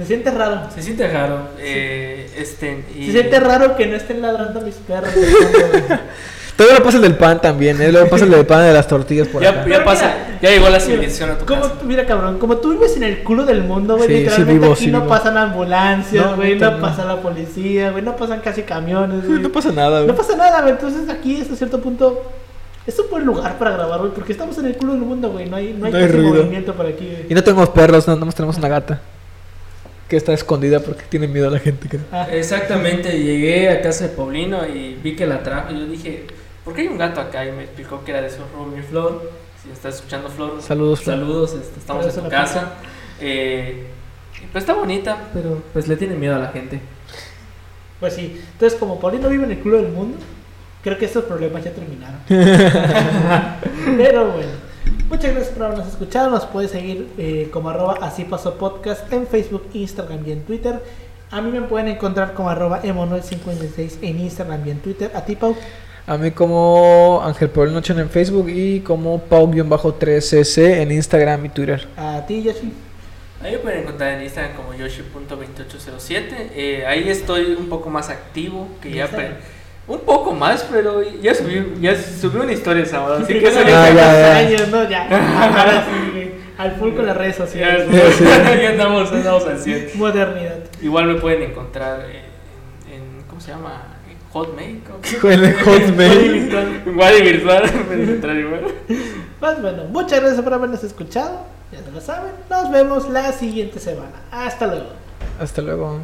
Se siente raro. se siente raro. Eh, este, y- Se siente raro que no estén ladrando mis perros. Todavía lo pasa el del pan también, ¿eh? Luego pasa el del pan de las tortillas por Ya, acá. ya pasa, mira, ya llegó la civilización a tu como, casa. mira, cabrón, como tú vives en el culo del mundo, güey, Sí, sí literalmente vivo, aquí sí no vivo. pasan ambulancias, No, güey, no, no. pasa la policía, güey, no pasan casi camiones, güey. No pasa nada, No güey. pasa nada, güey, entonces aquí hasta cierto punto es un buen lugar para grabar, güey, porque estamos en el culo del mundo, güey, no hay, no hay, No hay casi ruido. movimiento por aquí, güey. Y no tenemos perros, nada más tenemos una gata. Que está escondida porque tiene miedo a la gente, creo. Ah, Exactamente, llegué a casa de Paulino y vi que la trajo y yo dije, ¿por qué hay un gato acá? Y me explicó que era de su mi Flor. Si estás escuchando Flor, Saludos, Flor. saludos, este, estamos en la casa. Eh, y pues está bonita, pero pues le tiene miedo a la gente. Pues sí, entonces como Paulino vive en el culo del mundo, creo que estos problemas ya terminaron. Pero bueno, muchas gracias por habernos escuchado. Nos puedes seguir eh, como arroba así pasó podcast en Facebook, Instagram y en Twitter. A mí me pueden encontrar como arroba emo56 en Instagram y en Twitter. A ti, Pau. A mí como Ángel Paul Noche en Facebook y como Pau-3cc en Instagram y Twitter. A ti, Yoshi. Ahí me pueden encontrar en Instagram como yoshi.2807. Eh, ahí estoy un poco más activo que ya. Un poco más, pero ya subí, ya subí una historia sábado, así que eso ah, ya, ya, años, ¿no? Ya, ahora sí, al full con las redes sociales. Ya, ya andamos, andamos al 100. Modernidad. Igual me pueden encontrar en, en ¿cómo se llama? Hotmail. En Hotmail. Igual y virtual. Pues bueno, muchas gracias por habernos escuchado. Ya se lo saben. Nos vemos la siguiente semana. Hasta luego. Hasta luego.